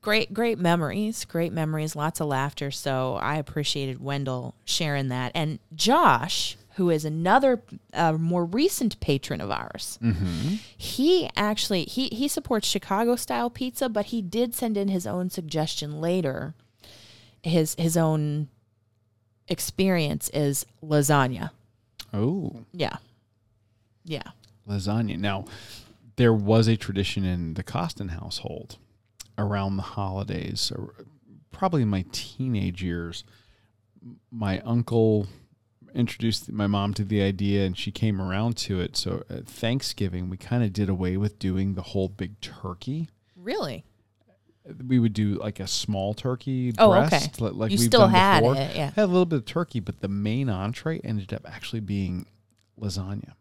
great great memories, great memories, lots of laughter. So, I appreciated Wendell sharing that. And Josh, who is another uh, more recent patron of ours. He actually he he supports Chicago style pizza, but he did send in his own suggestion later. His his own experience is lasagna. Oh, Yeah. Yeah. lasagna. Now, there was a tradition in the Costin household around the holidays, or probably in my teenage years. My uncle introduced my mom to the idea, and she came around to it. So at Thanksgiving, we kind of did away with doing the whole big turkey. Really? We would do like a small turkey Oh, breast, okay. like You we've still done had before. it, yeah. Had a little bit of turkey, but the main entree ended up actually being lasagna.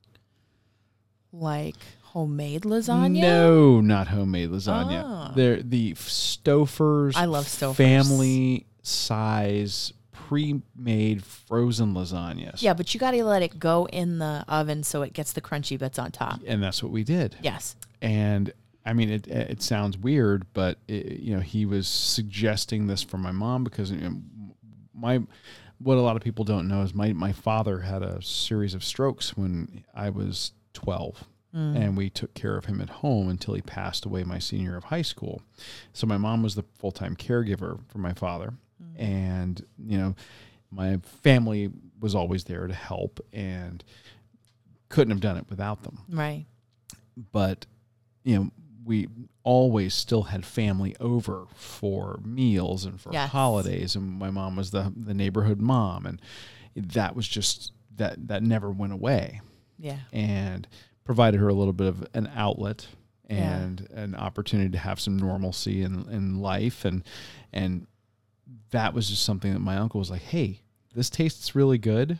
Like homemade lasagna? No, not homemade lasagna. Ah. They're the Stouffer's. I love Stouffer's. Family size pre-made frozen lasagnas. Yeah, but you got to let it go in the oven so it gets the crunchy bits on top. and that's what we did. Yes. And I mean, it it sounds weird, but it, you know, he was suggesting this for my mom because you know, my what a lot of people don't know is my my father had a series of strokes when I was twelve. Mm. And we took care of him at home until he passed away my senior year of high school. So my mom was the full time caregiver for my father. Mm. And, you know, my family was always there to help and couldn't have done it without them Right. but you know we always still had family over for meals and for Yes. holidays and my mom was the the neighborhood mom and that was just that that never went away Yeah. and provided her a little bit of an outlet Yeah. and an opportunity to have some normalcy in in life and and that was just something that my uncle was like hey this tastes really good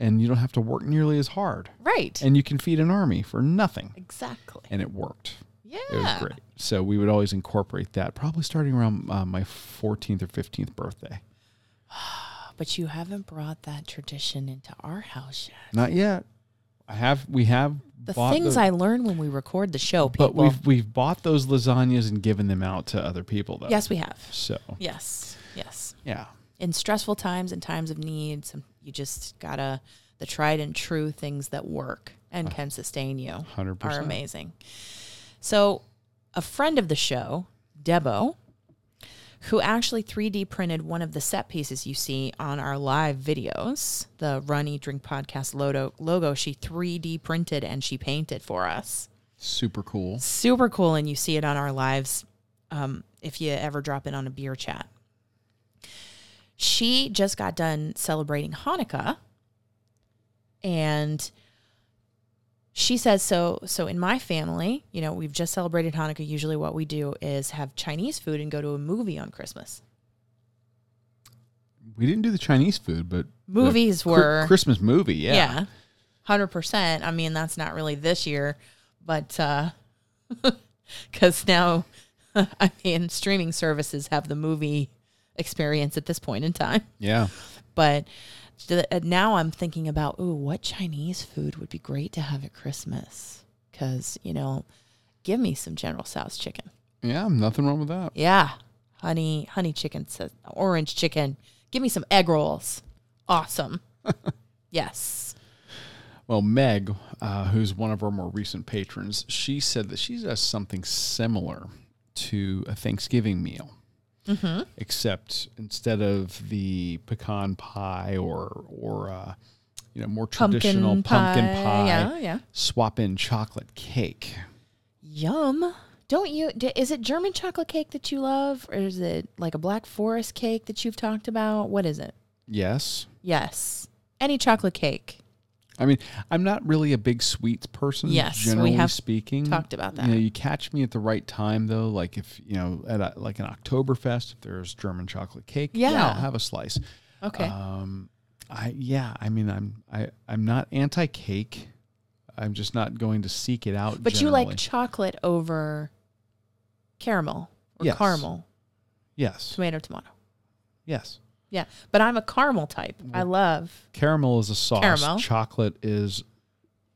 and you don't have to work nearly as hard Right. and you can feed an army for nothing exactly. and it worked. Yeah. It was great. So we would always incorporate that, probably starting around uh, my 14th or 15th birthday. but you haven't brought that tradition into our house yet. Not yet. I have. We have The things the- I learn when we record the show, people. But we've we've bought those lasagnas and given them out to other people though. yes, we have. So Yes, yes. yeah. In stressful times and times of need, some you just gotta the tried and true things that work and can sustain you Hundred are percent. amazing. So, a friend of the show, Debo, who actually 3D printed one of the set pieces you see on our live videos, the Run Eat Drink Podcast logo, logo she 3D printed and she painted for us. Super cool. Super cool, and you see it on our lives um, if you ever drop in on a beer chat. She just got done celebrating Hanukkah, and she says so so in my family you know we've just celebrated hanukkah usually what we do is have chinese food and go to a movie on christmas We didn't do the Chinese food, but Movies were- Christmas movie. Yeah. yeah 100% i mean that's not really this year but uh because now i mean streaming services have the movie experience at this point in time Yeah. but now i'm thinking about ooh what chinese food would be great to have at christmas because you know give me some general tso's chicken Yeah. Nothing wrong with that. Yeah. Honey, honey chicken, says orange chicken. Give me some egg rolls. Awesome. yes. Well, Meg, uh, who's one of our more recent patrons, she said that she does something similar to a Thanksgiving meal, Mm-hmm. except instead of the pecan pie or or uh, you know more traditional pumpkin pie, pie, yeah, yeah. swap in chocolate cake. Yum. Don't you? d- Is it German chocolate cake that you love, or is it like a Black Forest cake that you've talked about? What is it? Yes, Yes, any chocolate cake. I mean I'm not really a big sweets person. Yes, we generally have speaking, talked about You know, that. you catch me at the right time though. Like if you know at a, like an Oktoberfest, if there's German chocolate cake, Yeah. I'll have a slice. Okay. Um, I yeah, I mean, I'm I I'm not anti cake. I'm just not going to seek it out. but you like chocolate over caramel or Yes. caramel, yes, tomato, tomato. yes. Yeah, but I'm a caramel type. I love. Caramel is a sauce. Caramel. Chocolate is,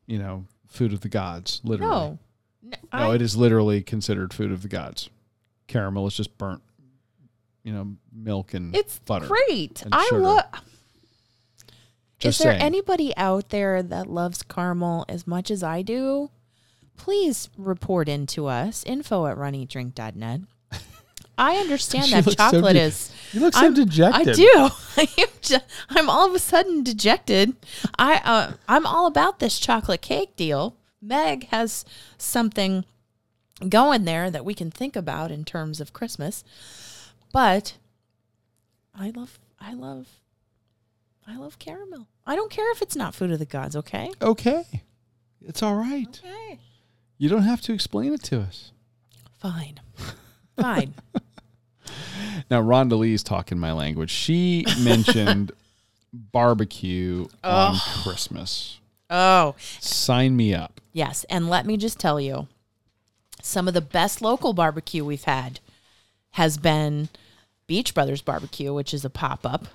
you know, food of the gods. Literally, No, no, no, I- it is literally considered food of the gods. Caramel is just burnt, you know, milk and It's butter. great. and I sugar. love. Just Is there saying. anybody out there that loves caramel as much as I do? Please report in to us. Info at runeatdrink.net. I understand She that looks so chocolate de- is. You look so I'm- dejected. I do. I am I'm all of a sudden dejected. I uh, I'm all about this chocolate cake deal. Meg has something going there that we can think about in terms of Christmas. But I love I love I love caramel. I don't care if it's not food of the gods, okay? Okay, it's all right. Okay. You don't have to explain it to us. Fine. Fine. Now, Rhonda Lee's talking my language. She mentioned barbecue on Christmas. oh, Sign me up. yes. And let me just tell you some of the best local barbecue we've had has been Beach Brothers Barbecue, which is a pop up,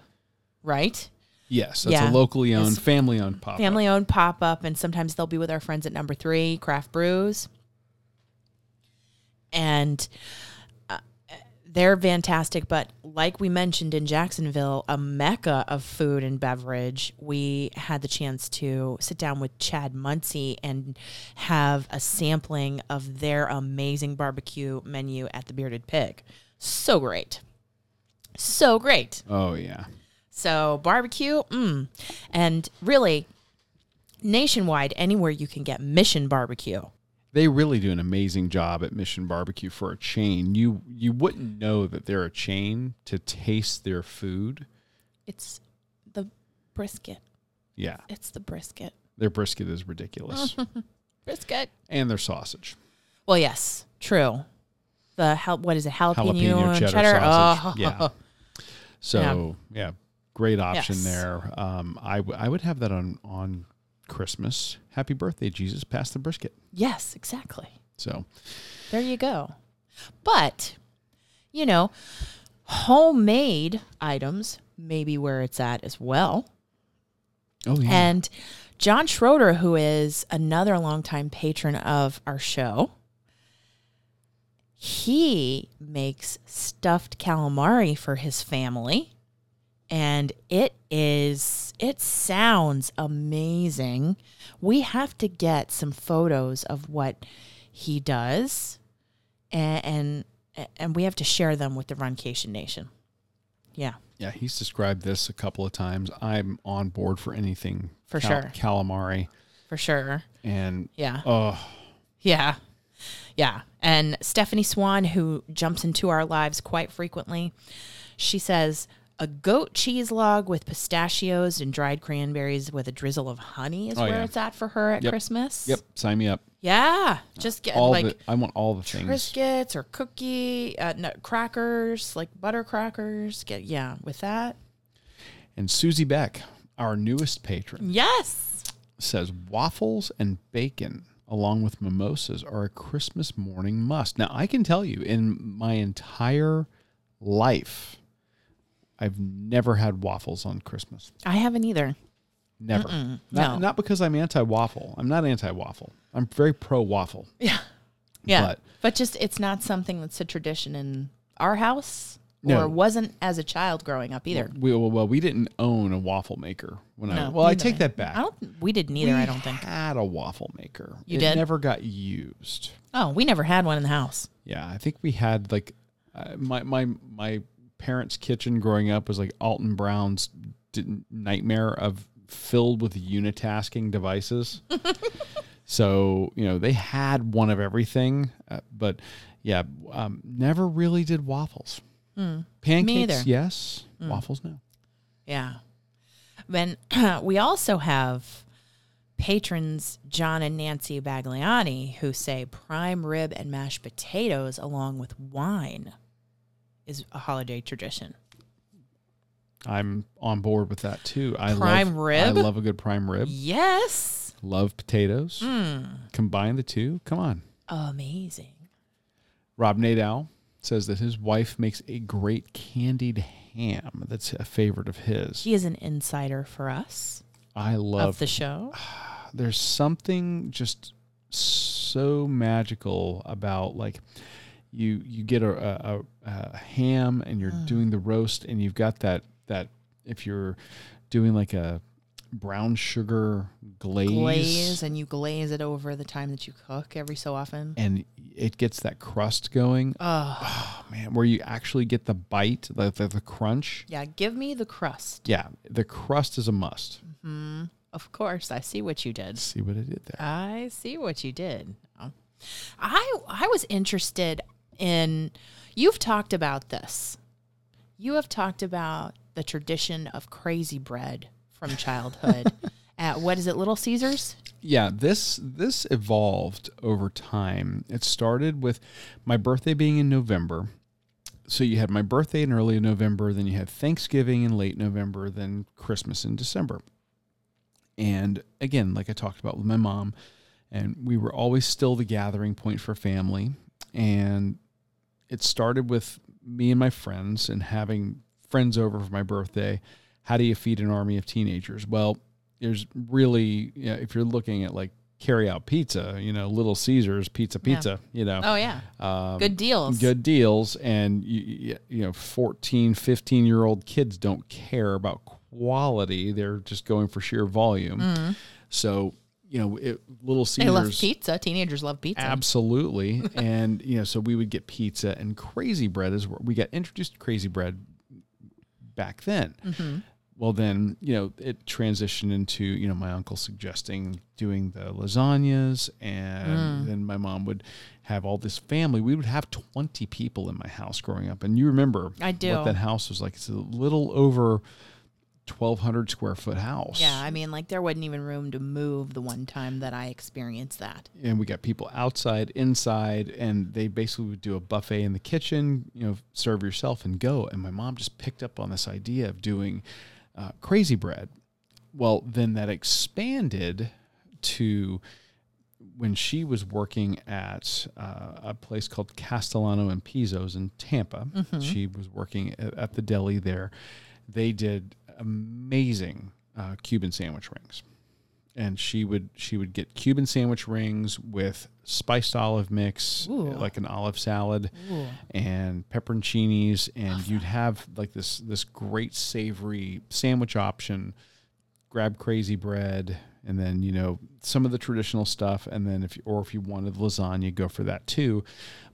right? Yes, that's Yeah. a locally owned, family owned pop. Family owned pop up, and sometimes they'll be with our friends at number three, Craft Brews. And they're fantastic. But like we mentioned in Jacksonville, a mecca of food and beverage, we had the chance to sit down with Chad Muncie and have a sampling of their amazing barbecue menu at the Bearded Pig. So great. So great. Oh yeah, So barbecue, mm. and really nationwide, anywhere you can get Mission Barbecue. They really do an amazing job at Mission Barbecue for a chain. You you wouldn't know that they're a chain to taste their food. It's the brisket. Yeah, It's the brisket. their brisket is ridiculous, Brisket. and their sausage. Well, yes, true. The hal- what is it? Jalapeno, Jalapeno cheddar cheddar. sausage. Oh. Yeah. So yeah, great option Yes. there. Um, I w- I would have that on on Christmas. Happy birthday, Jesus! Pass the brisket. Yes, exactly. So There you go. But, you know, homemade items, maybe where it's at as well. Oh yeah. And John Schroeder, who is another longtime patron of our show, he makes stuffed calamari for his family. And it is, it sounds amazing. We have to get some photos of what he does and, and, and we have to share them with the Runcation Nation. Yeah. yeah, he's described this a couple of times. I'm on board for anything For sure. calamari For sure. and Yeah. oh Yeah. Yeah. And Stephanie Swan, who jumps into our lives quite frequently, she says, a goat cheese log with pistachios and dried cranberries with a drizzle of honey is Oh, where yeah. it's at for her at Yep. Christmas. yep, sign me up. Yeah. Just get All like the I want all the things. Triscuits or cookie, uh, no, crackers, like butter crackers. Get yeah, with that. And Susie Beck, our newest patron, Yes. says waffles and bacon along with mimosas are a Christmas morning must. Now, I can tell you in my entire life, I've never had waffles on Christmas. I haven't either. Never. no. Not, not because I'm anti waffle. I'm not anti waffle. I'm very pro waffle. Yeah. Yeah. But- But, just it's not something that's a tradition in our house No. or wasn't as a child growing up either. We, well, well, we didn't own a waffle maker when I. Well, I take that back. I don't we didn't either, we I don't think. had a waffle maker. You it did? never got used. Oh, we never had one in the house. Yeah, I think we had like uh, my my my parents' kitchen growing up was like Alton Brown's nightmare of filled with unitasking devices. so you know they had one of everything, uh, but yeah, um, never really did waffles. Pancakes, either. yes. Waffles, no. Yeah. Then we also have patrons John and Nancy Bagliani who say prime rib and mashed potatoes along with wine is a holiday tradition. I'm on board with that too. I Prime love, rib? I love a good prime rib. Yes. Love potatoes. Hmm. Combine the two. Come on. Amazing. Rob Nadow says that his wife makes a great candied ham. That's a favorite of his. He is an insider for us I love. the show. there's something just so magical about like you you get a, a, a, ham and you're Mm. doing the roast and you've got that that if you're doing like a brown sugar glaze, Glaze and you glaze it over the time that you cook every so often. and it gets that crust going. Oh, Oh man, where you actually get the bite, the, the, the crunch. yeah. Give me the crust. Yeah, the crust is a must. Of course. I see what you did. See what I did there. I see what you did. Oh. I I was interested in you've talked about this. You have talked about the tradition of crazy bread from childhood at what is it, Little Caesars? Yeah, this this evolved over time. It started with my birthday being in November. So you had my birthday in early November, then you had Thanksgiving in late November, then Christmas in December. And again, like I talked about with my mom, and we were always still the gathering point for family. And it started with me and my friends and having friends over for my birthday. How do you feed an army of teenagers? Well, there's really, you know, if you're looking at like carry out pizza, you know, Little Caesars, pizza, Yeah. pizza, you know, Oh yeah. um, Good deals. good deals. And, you, you, you know, 14, 15 year old kids don't care about quality. They're just going for sheer volume. So, you know, it, Little Caesars. They love pizza. Teenagers love pizza. Absolutely. and, you know, so we would get pizza and crazy bread is where we got introduced to crazy bread back then. Mm-hmm. Well, then, you know, it transitioned into, you know, my uncle suggesting doing the lasagnas. And Mm. then my mom would have all this family. We would have 20 people in my house growing up. And you remember I do. what that house was like. It's a little over 1,200 square foot house. Yeah, I mean, like there wasn't even room to move the one time that I experienced that. and we got people outside, inside, and they basically would do a buffet in the kitchen. You know, serve yourself and go. And my mom just picked up on this idea of doing uh, crazy bread. Well, then that expanded to when she was working at uh, a place called Castellano and Pizzo's in Tampa, she was working at, at the deli there. They did amazing uh, Cuban sandwich rings, and she would she would get Cuban sandwich rings with spiced olive mix, Ooh. like an olive salad, Ooh. and pepperoncinis, and you'd have like this this great savory sandwich option. Grab crazy bread, and then you know some of the traditional stuff, and then if you, or if you wanted lasagna, go for that too.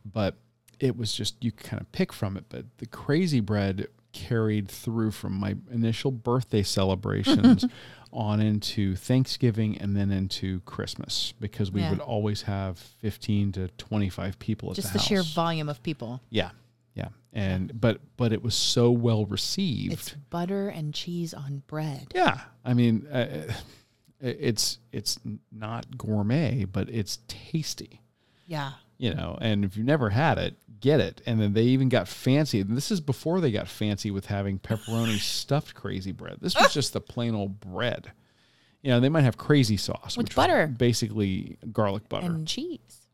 But it was just you could kind of pick from it. But the crazy bread carried through from my initial birthday celebrations on into Thanksgiving and then into Christmas because we Yeah. would always have fifteen to twenty five people at Just the the house. sheer volume of people. Yeah, yeah, and but but it was so well received. It's butter and cheese on bread. yeah, I mean, uh, it's it's not gourmet, but it's tasty. Yeah. You know, and if you've never had it, get it. And then they even got fancy. And this is before they got fancy with having pepperoni stuffed crazy bread. This was just the plain old bread. You know, they might have crazy sauce With butter. basically garlic butter. And cheese.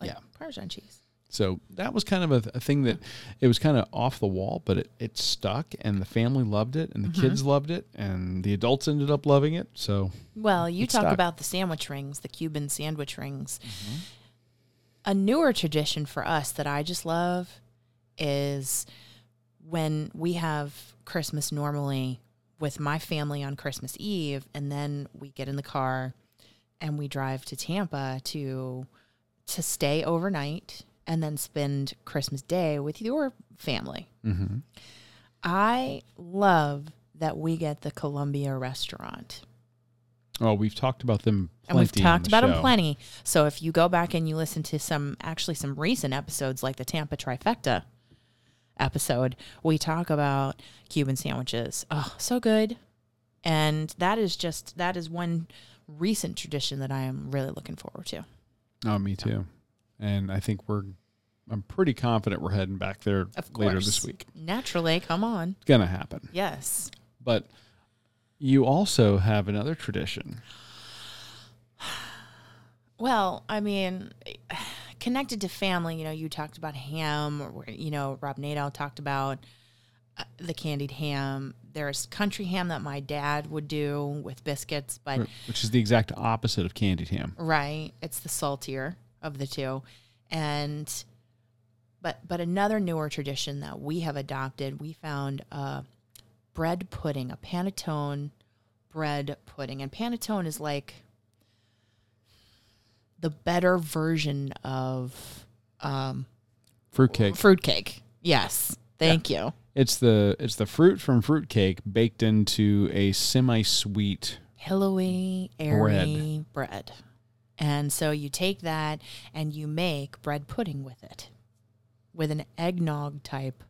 Like Yeah. Parmesan cheese. So that was kind of a, a thing that it was kind of off the wall, but it, it stuck and the family loved it and the mm-hmm. kids loved it and the adults ended up loving it. So Well, you talk stuck. about the sandwich rings, the Cuban sandwich rings. Mm-hmm. A newer tradition for us that I just love is when we have Christmas normally with my family on Christmas Eve, and then we get in the car and we drive to Tampa to to stay overnight and then spend Christmas Day with your family. Mm-hmm. I love that we get the Columbia restaurant. Oh, we've talked about them And we've talked about them plenty. So if you go back and you listen to some, actually some recent episodes like the Tampa Trifecta episode, we talk about Cuban sandwiches. Oh, so good. And that is just, that is one recent tradition that I am really looking forward to. Oh, me too. And I think we're I'm pretty confident we're heading back there Of course. later this week. Naturally, come on. It's gonna happen. Yes. But you also have another tradition. Well, I mean, connected to family, you know, you talked about ham, or, you know, Rob Nadal talked about uh, the candied ham. There's country ham that my dad would do with biscuits, but which is the exact opposite of candied ham. right, it's the saltier of the two. And but but another newer tradition that we have adopted, we found a bread pudding, a panettone bread pudding. And panettone is like the better version of um, Fruitcake. fruitcake. Yes. Thank you. It's the it's the fruit from fruitcake baked into a semi-sweet. Pillowy, airy bread. And so you take that and you make bread pudding with it with an eggnog type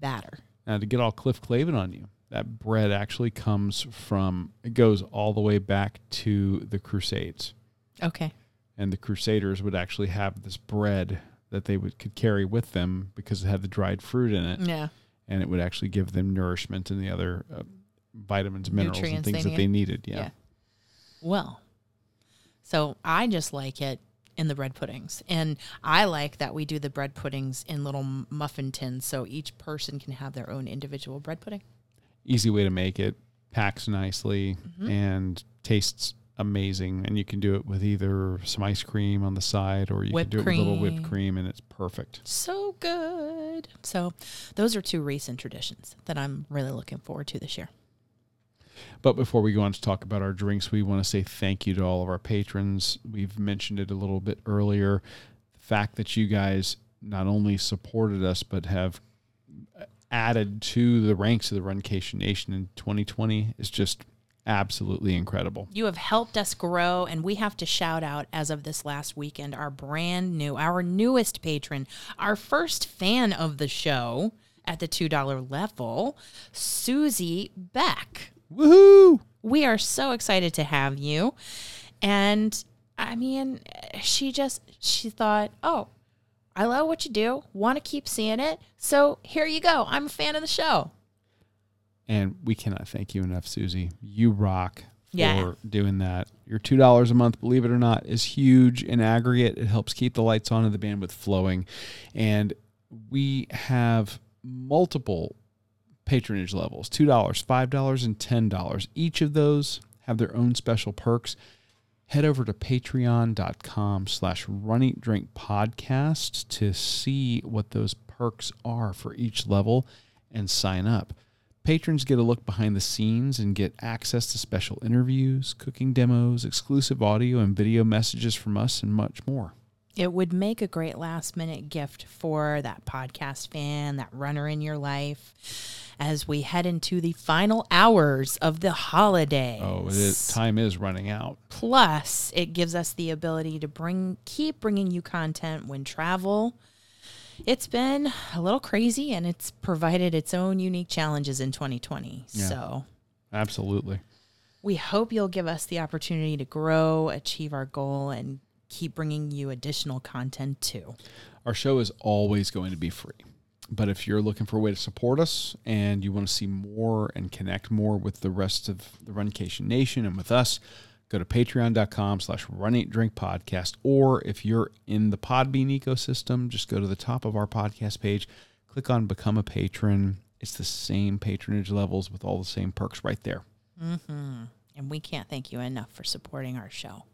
batter. Now to get all Cliff Clavin on you, that bread actually comes from it goes all the way back to the Crusades. Okay. and the crusaders would actually have this bread that they would could carry with them because it had the dried fruit in it Yeah. and it would actually give them nourishment and the other uh, vitamins minerals and things they that they needed yeah. Yeah. Well, so I just like it in the bread puddings. And I like that we do the bread puddings in little muffin tins so each person can have their own individual bread pudding. Easy way to make it packs nicely Mm-hmm. and tastes amazing and you can do it with either some ice cream on the side or you Whipped can do it with a little whipped cream. cream and it's perfect So good. So those are two recent traditions that I'm really looking forward to this year. But before we go on to talk about our drinks, we want to say thank you to all of our patrons. We've mentioned it a little bit earlier. The fact that you guys not only supported us, but have added to the ranks of the Runcation Nation in 2020 is just absolutely incredible. You have helped us grow, and we have to shout out as of this last weekend our brand new, our newest patron, our first fan of the show at the $2 level, Susie Beck. Woohoo! We are so excited to have you. And I mean, she just, she thought, oh, I love what you do, want to keep seeing it. So here you go. I'm a fan of the show. And we cannot thank you enough, Susie. You rock. Yeah. for doing that. Your two dollars a month, believe it or not, is huge in aggregate. It helps keep the lights on and the bandwidth flowing, and we have multiple patronage levels $2, $5, and $10. Each of those have their own special perks. Head over to patreon.com slash run drink podcast to see what those perks are for each level and sign up. Patrons get a look behind the scenes and get access to special interviews, cooking demos, exclusive audio and video messages from us, and much more. It would make a great last minute gift for that podcast fan, that runner in your life, as we head into the final hours of the holidays. Oh, it, time is running out. Plus, it gives us the ability to bring keep bringing you content when travel. It's been a little crazy and it's provided its own unique challenges in 2020. Yeah. So, Absolutely. we hope you'll give us the opportunity to grow, achieve our goal and keep bringing you additional content too. Our show is always going to be free. But if you're looking for a way to support us and you want to see more and connect more with the rest of the Runcation Nation and with us, go to patreon.com slash run drink podcast. Or if you're in the Podbean ecosystem, just go to the top of our podcast page, click on become a patron. It's the same patronage levels with all the same perks right there. Mm-hmm. And we can't thank you enough for supporting our show.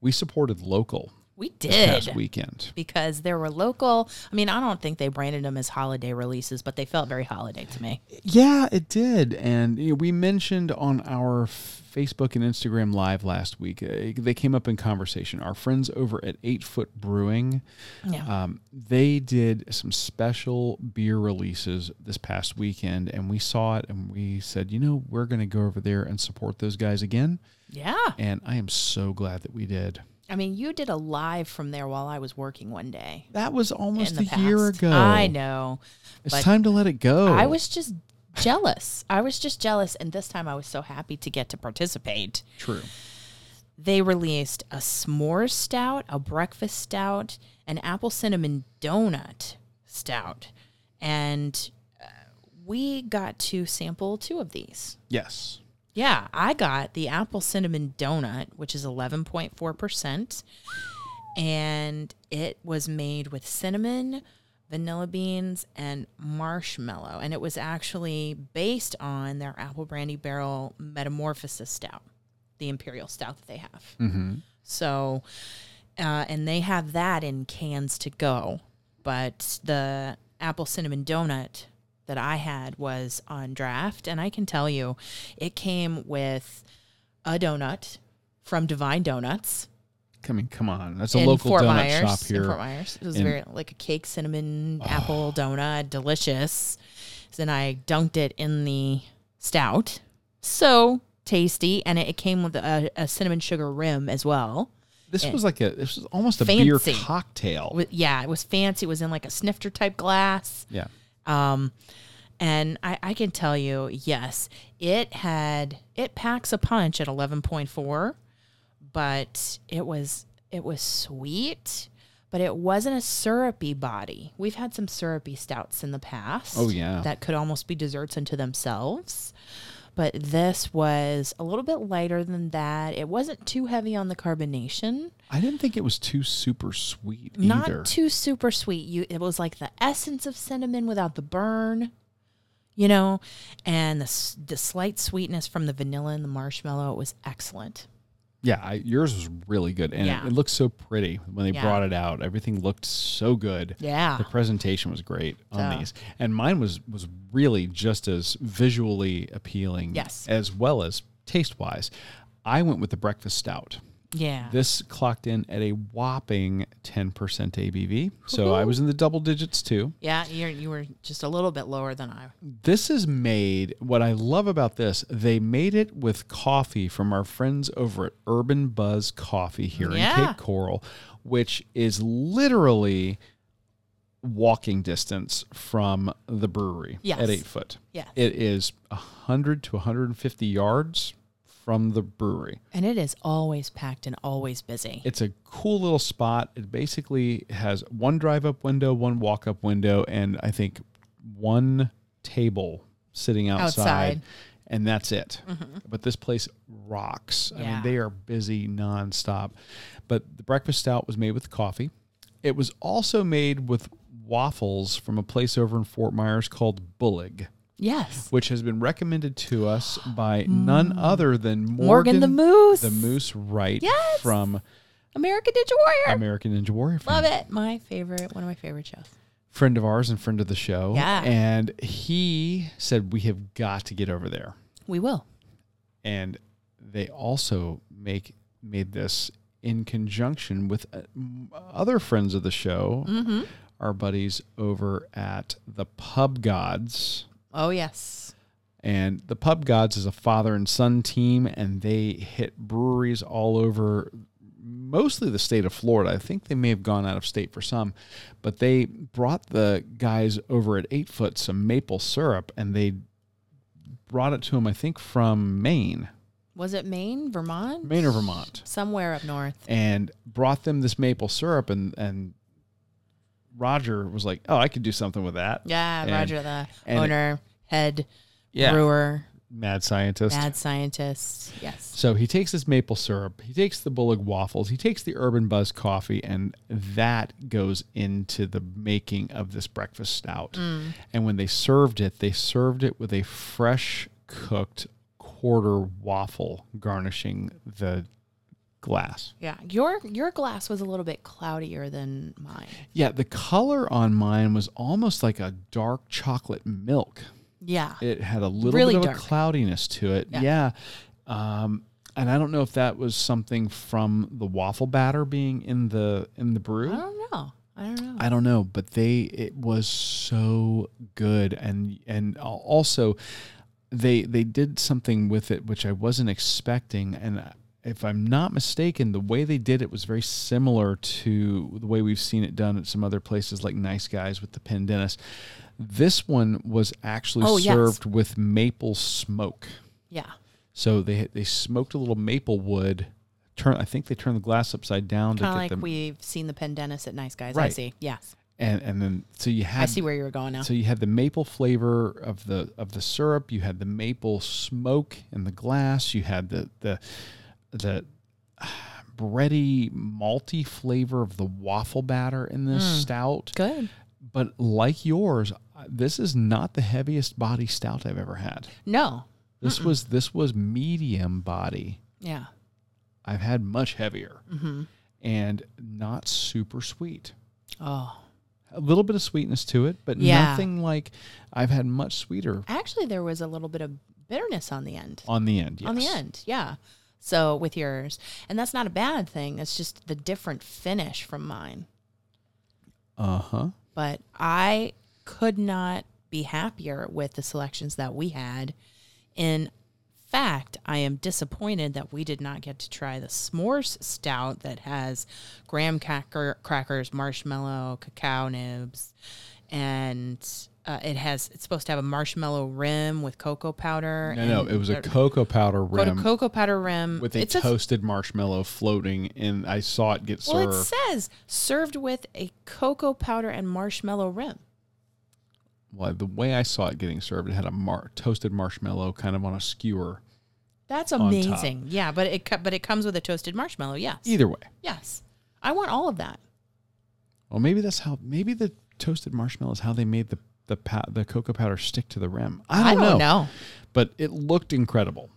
We supported local We this past did weekend. because there were local. I mean, I don't think they branded them as holiday releases, but they felt very holiday to me. Yeah, it did. And you know, we mentioned on our Facebook and Instagram live last week, uh, they came up in conversation. Our friends over at Eight Foot Brewing, Yeah. um, they did some special beer releases this past weekend, and we saw it and we said, you know, we're going to go over there and support those guys again. Yeah. And I am so glad that we did. I mean, you did a live from there while I was working one day. That was almost a the year ago. I know. It's time to let it go. I was just jealous. I was just jealous. And this time I was so happy to get to participate. true. They released a s'more stout, a breakfast stout, an apple cinnamon donut stout. And uh, we got to sample two of these. Yes. Yeah, I got the apple cinnamon donut, which is 11.4%. And it was made with cinnamon, vanilla beans, and marshmallow. And it was actually based on their apple brandy barrel metamorphosis stout, the imperial stout that they have. Mm-hmm. So, uh, and they have that in cans to go. But the apple cinnamon donut that I had was on draft. And I can tell you, it came with a donut from Divine Donuts I mean, come on. That's a in local Fort donut Myers. shop In. Fort Myers. It was very like a cake cinnamon oh. apple donut, delicious. Then I dunked it in the stout. So tasty. And it, it came with a, a cinnamon sugar rim as well. This Yeah. was like a this was almost a beer cocktail. Yeah, it was fancy. It was in like a snifter type glass. yeah. Um, and I, I can tell you, yes, it had it packs a punch at eleven point four, but it was it was sweet, but it wasn't a syrupy body. We've had some syrupy stouts in the past. Oh, yeah. that could almost be desserts unto themselves. But this was a little bit lighter than that. It wasn't too heavy on the carbonation I didn't think it was too super sweet not either. too super sweet. You it was like the essence of cinnamon without the burn, you know, and the the slight sweetness from the vanilla and the marshmallow. It was excellent. Yeah, I, yours was really good, and Yeah. it, it looked so pretty when they Yeah. brought it out. Everything looked so good. Yeah. The presentation was great on So- these, and mine was was really just as visually appealing, Yes. as well as taste wise. I went with the breakfast stout. Yeah. This clocked in at a whopping ten percent ABV, so I was in the double digits too. yeah, you you were just a little bit lower than I. This is made. What I love about this, they made it with coffee from our friends over at Urban Buzz Coffee here Yeah. in Cape Coral, which is literally walking distance from the brewery Yes. at eight foot. Yes. It is 100 to 150 yards from the brewery. And it is always packed and always busy. It's a cool little spot. It basically has one drive up window, one walk up window, and I think one table sitting outside. Outside. and that's it. Mm-hmm. But this place rocks. I mean, they are busy nonstop. But the breakfast stout was made with coffee. It was also made with waffles from a place over in Fort Myers called Bullig, Yes. which has been recommended to us by none other than Morgan, Morgan the Moose. the Moose right? Yes. from American Ninja Warrior. American Ninja Warrior. Love it. My favorite, one of my favorite shows. Friend of ours and friend of the show. Yeah. And he said we have got to get over there. We will. and they also make made this in conjunction with uh, other friends of the show, Mm-hmm. our buddies over at the Pub Gods. Oh yes. And the Pub Gods is a father and son team, and they hit breweries all over mostly the state of Florida. I think they may have gone out of state for some, but they brought the guys over at Eight Foot some maple syrup, and they brought it to them, I think, from Maine. Was it Maine, Vermont? Maine or Vermont, Somewhere up north. and brought them this maple syrup, and and Roger was like, "Oh, I could do something with that." Yeah, And- Roger, the owner, head Yeah, brewer, mad scientist. mad scientist. Yes. So he takes this maple syrup, he takes the Bullock waffles, he takes the Urban Buzz coffee, and that goes into the making of this breakfast stout. Mm. And when they served it, they served it with a fresh cooked quarter waffle garnishing the glass. Yeah. Your your glass was a little bit cloudier than mine. Yeah, the color on mine was almost like a dark chocolate milk. Yeah. It had a little Really bit of dark. a cloudiness to it. Yeah. Yeah. Um, and I don't know if that was something from the waffle batter being in the in the brew. I don't know. I don't know. I don't know, but they it was so good and and also they they did something with it which I wasn't expecting and if I'm not mistaken, the way they did it was very similar to the way we've seen it done at some other places like Nice Guys with the Pendennis. This one was actually Oh, yes. served with maple smoke. yeah. So they they smoked a little maple wood. Turn I think they turned the glass upside down to Kind of like them we've seen the Pendennis at Nice Guys. I Right. see. Yes. and and then so you had I see where you were going now. So you had the maple flavor of the of the syrup. You had the maple smoke in the glass. You had the the the bready malty flavor of the waffle batter in this Mm. stout. Good. But like yours, this is not the heaviest body stout I've ever had. No. This was this was medium body. Yeah. I've had much heavier Mm-hmm. and not super sweet. Oh. A little bit of sweetness to it, but Yeah. nothing like I've had much sweeter Actually, there was a little bit of bitterness on the end. on the end. On the end, yeah. So with yours, and that's not a bad thing. It's just the different finish from mine. Uh huh. But I could not be happier with the selections that we had. In fact, I am disappointed that we did not get to try the s'mores stout that has graham cracker, crackers, marshmallow, cacao nibs, and uh, it has it's supposed to have a marshmallow rim with cocoa powder. No, no, it was a cocoa powder rim cocoa powder rim with a It's a- toasted marshmallow floating and I saw it get well, it says served with a cocoa powder and marshmallow rim. Well, the way I saw it getting served, it had a mar- toasted marshmallow kind of on a skewer. That's amazing. Yeah, but it co- but it comes with a toasted marshmallow. Yes. Either way, Yes. I want all of that. well, maybe that's how. Maybe the toasted marshmallow is how they made the the pow- the cocoa powder stick to the rim. I don't, know. but it looked incredible.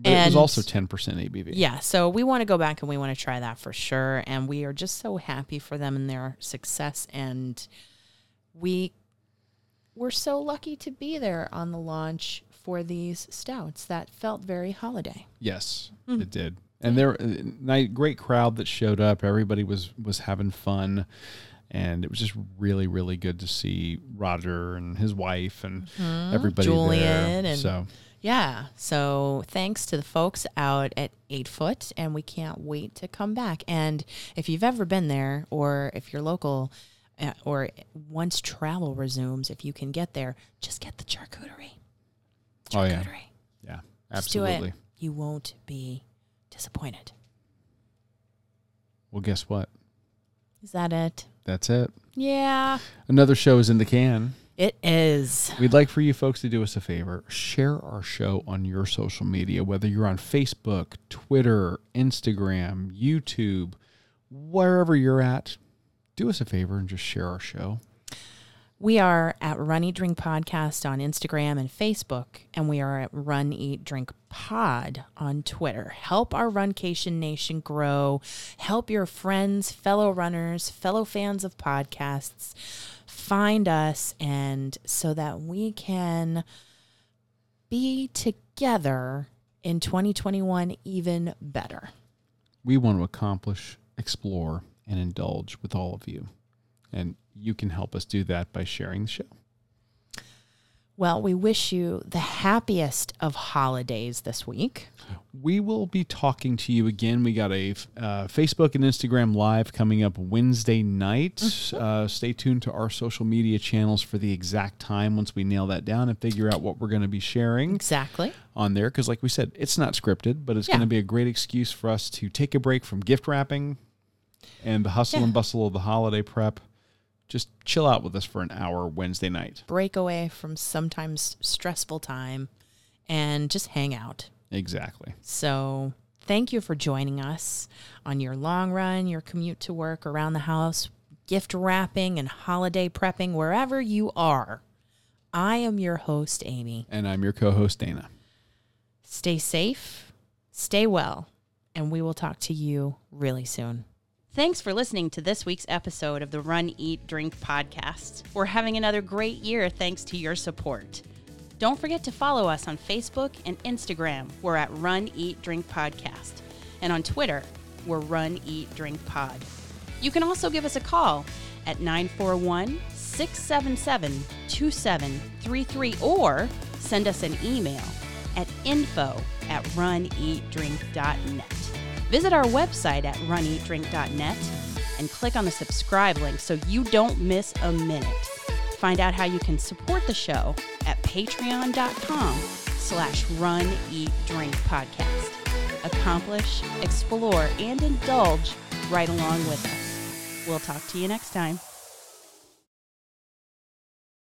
But it was also ten percent ABV. Yeah, so we want to go back and we want to try that for sure and we are just so happy for them and their success and we we're so lucky to be there on the launch for these stouts that felt very holiday. Yes, Hmm. it did. And there, night great crowd that showed up. Everybody was was having fun, and it was just really really good to see Roger and his wife and everybody Mm-hmm. Julian there. and- so Yeah. So thanks to the folks out at Eight Foot, and we can't wait to come back. And if you've ever been there, or if you're local, uh, Uh, or once travel resumes, if you can get there, just get the charcuterie. Oh, yeah. Charcuterie. yeah, Just do absolutely. it. You won't be disappointed. Well, guess what? Is that it? That's it. Yeah. Another show is in the can. It is. We'd like for you folks to do us a favor. Share our show on your social media, whether you're on Facebook, Twitter, Instagram, YouTube, wherever you're at. Do us a favor and just share our show. We are at Run Eat Drink Podcast on Instagram and Facebook, and we are at Run Eat Drink Pod on Twitter. Help our Runcation Nation grow. Help your friends, fellow runners, fellow fans of podcasts find us, and so that we can be together in 2021 even better. We want to accomplish, explore, and indulge with all of you. And you can help us do that by sharing the show. Well, we wish you the happiest of holidays this week. We will be talking to you again. We got a uh, Facebook and Instagram live coming up Wednesday night. Mm-hmm. Uh, stay tuned to our social media channels for the exact time once we nail that down and figure out what we're going to be sharing. Exactly. On there. Because, like we said, it's not scripted, but it's Yeah. going to be a great excuse for us to take a break from gift wrapping and the hustle Yeah. and bustle of the holiday prep. Just chill out with us for an hour Wednesday night. Break away from sometimes stressful time and just hang out. Exactly. So, thank you for joining us on your long run, your commute to work, around the house, gift wrapping, and holiday prepping, wherever you are. I am your host, Aimee. And I'm your co host, Dana. Stay safe, stay well, and we will talk to you really soon. Thanks for listening to this week's episode of the Run, Eat, Drink podcast. We're having another great year thanks to your support. Don't forget to follow us on Facebook and Instagram. We're at Run, Eat, Drink Podcast. And on Twitter, we're Run, Eat, Drink Pod. You can also give us a call at 941 677 2733 or send us an email at info at runeatdrink.net. Visit our website at runeatdrink.net and click on the subscribe link so you don't miss a minute. Find out how you can support the show at patreon.com slash run podcast. Accomplish, explore, and indulge right along with us. We'll talk to you next time.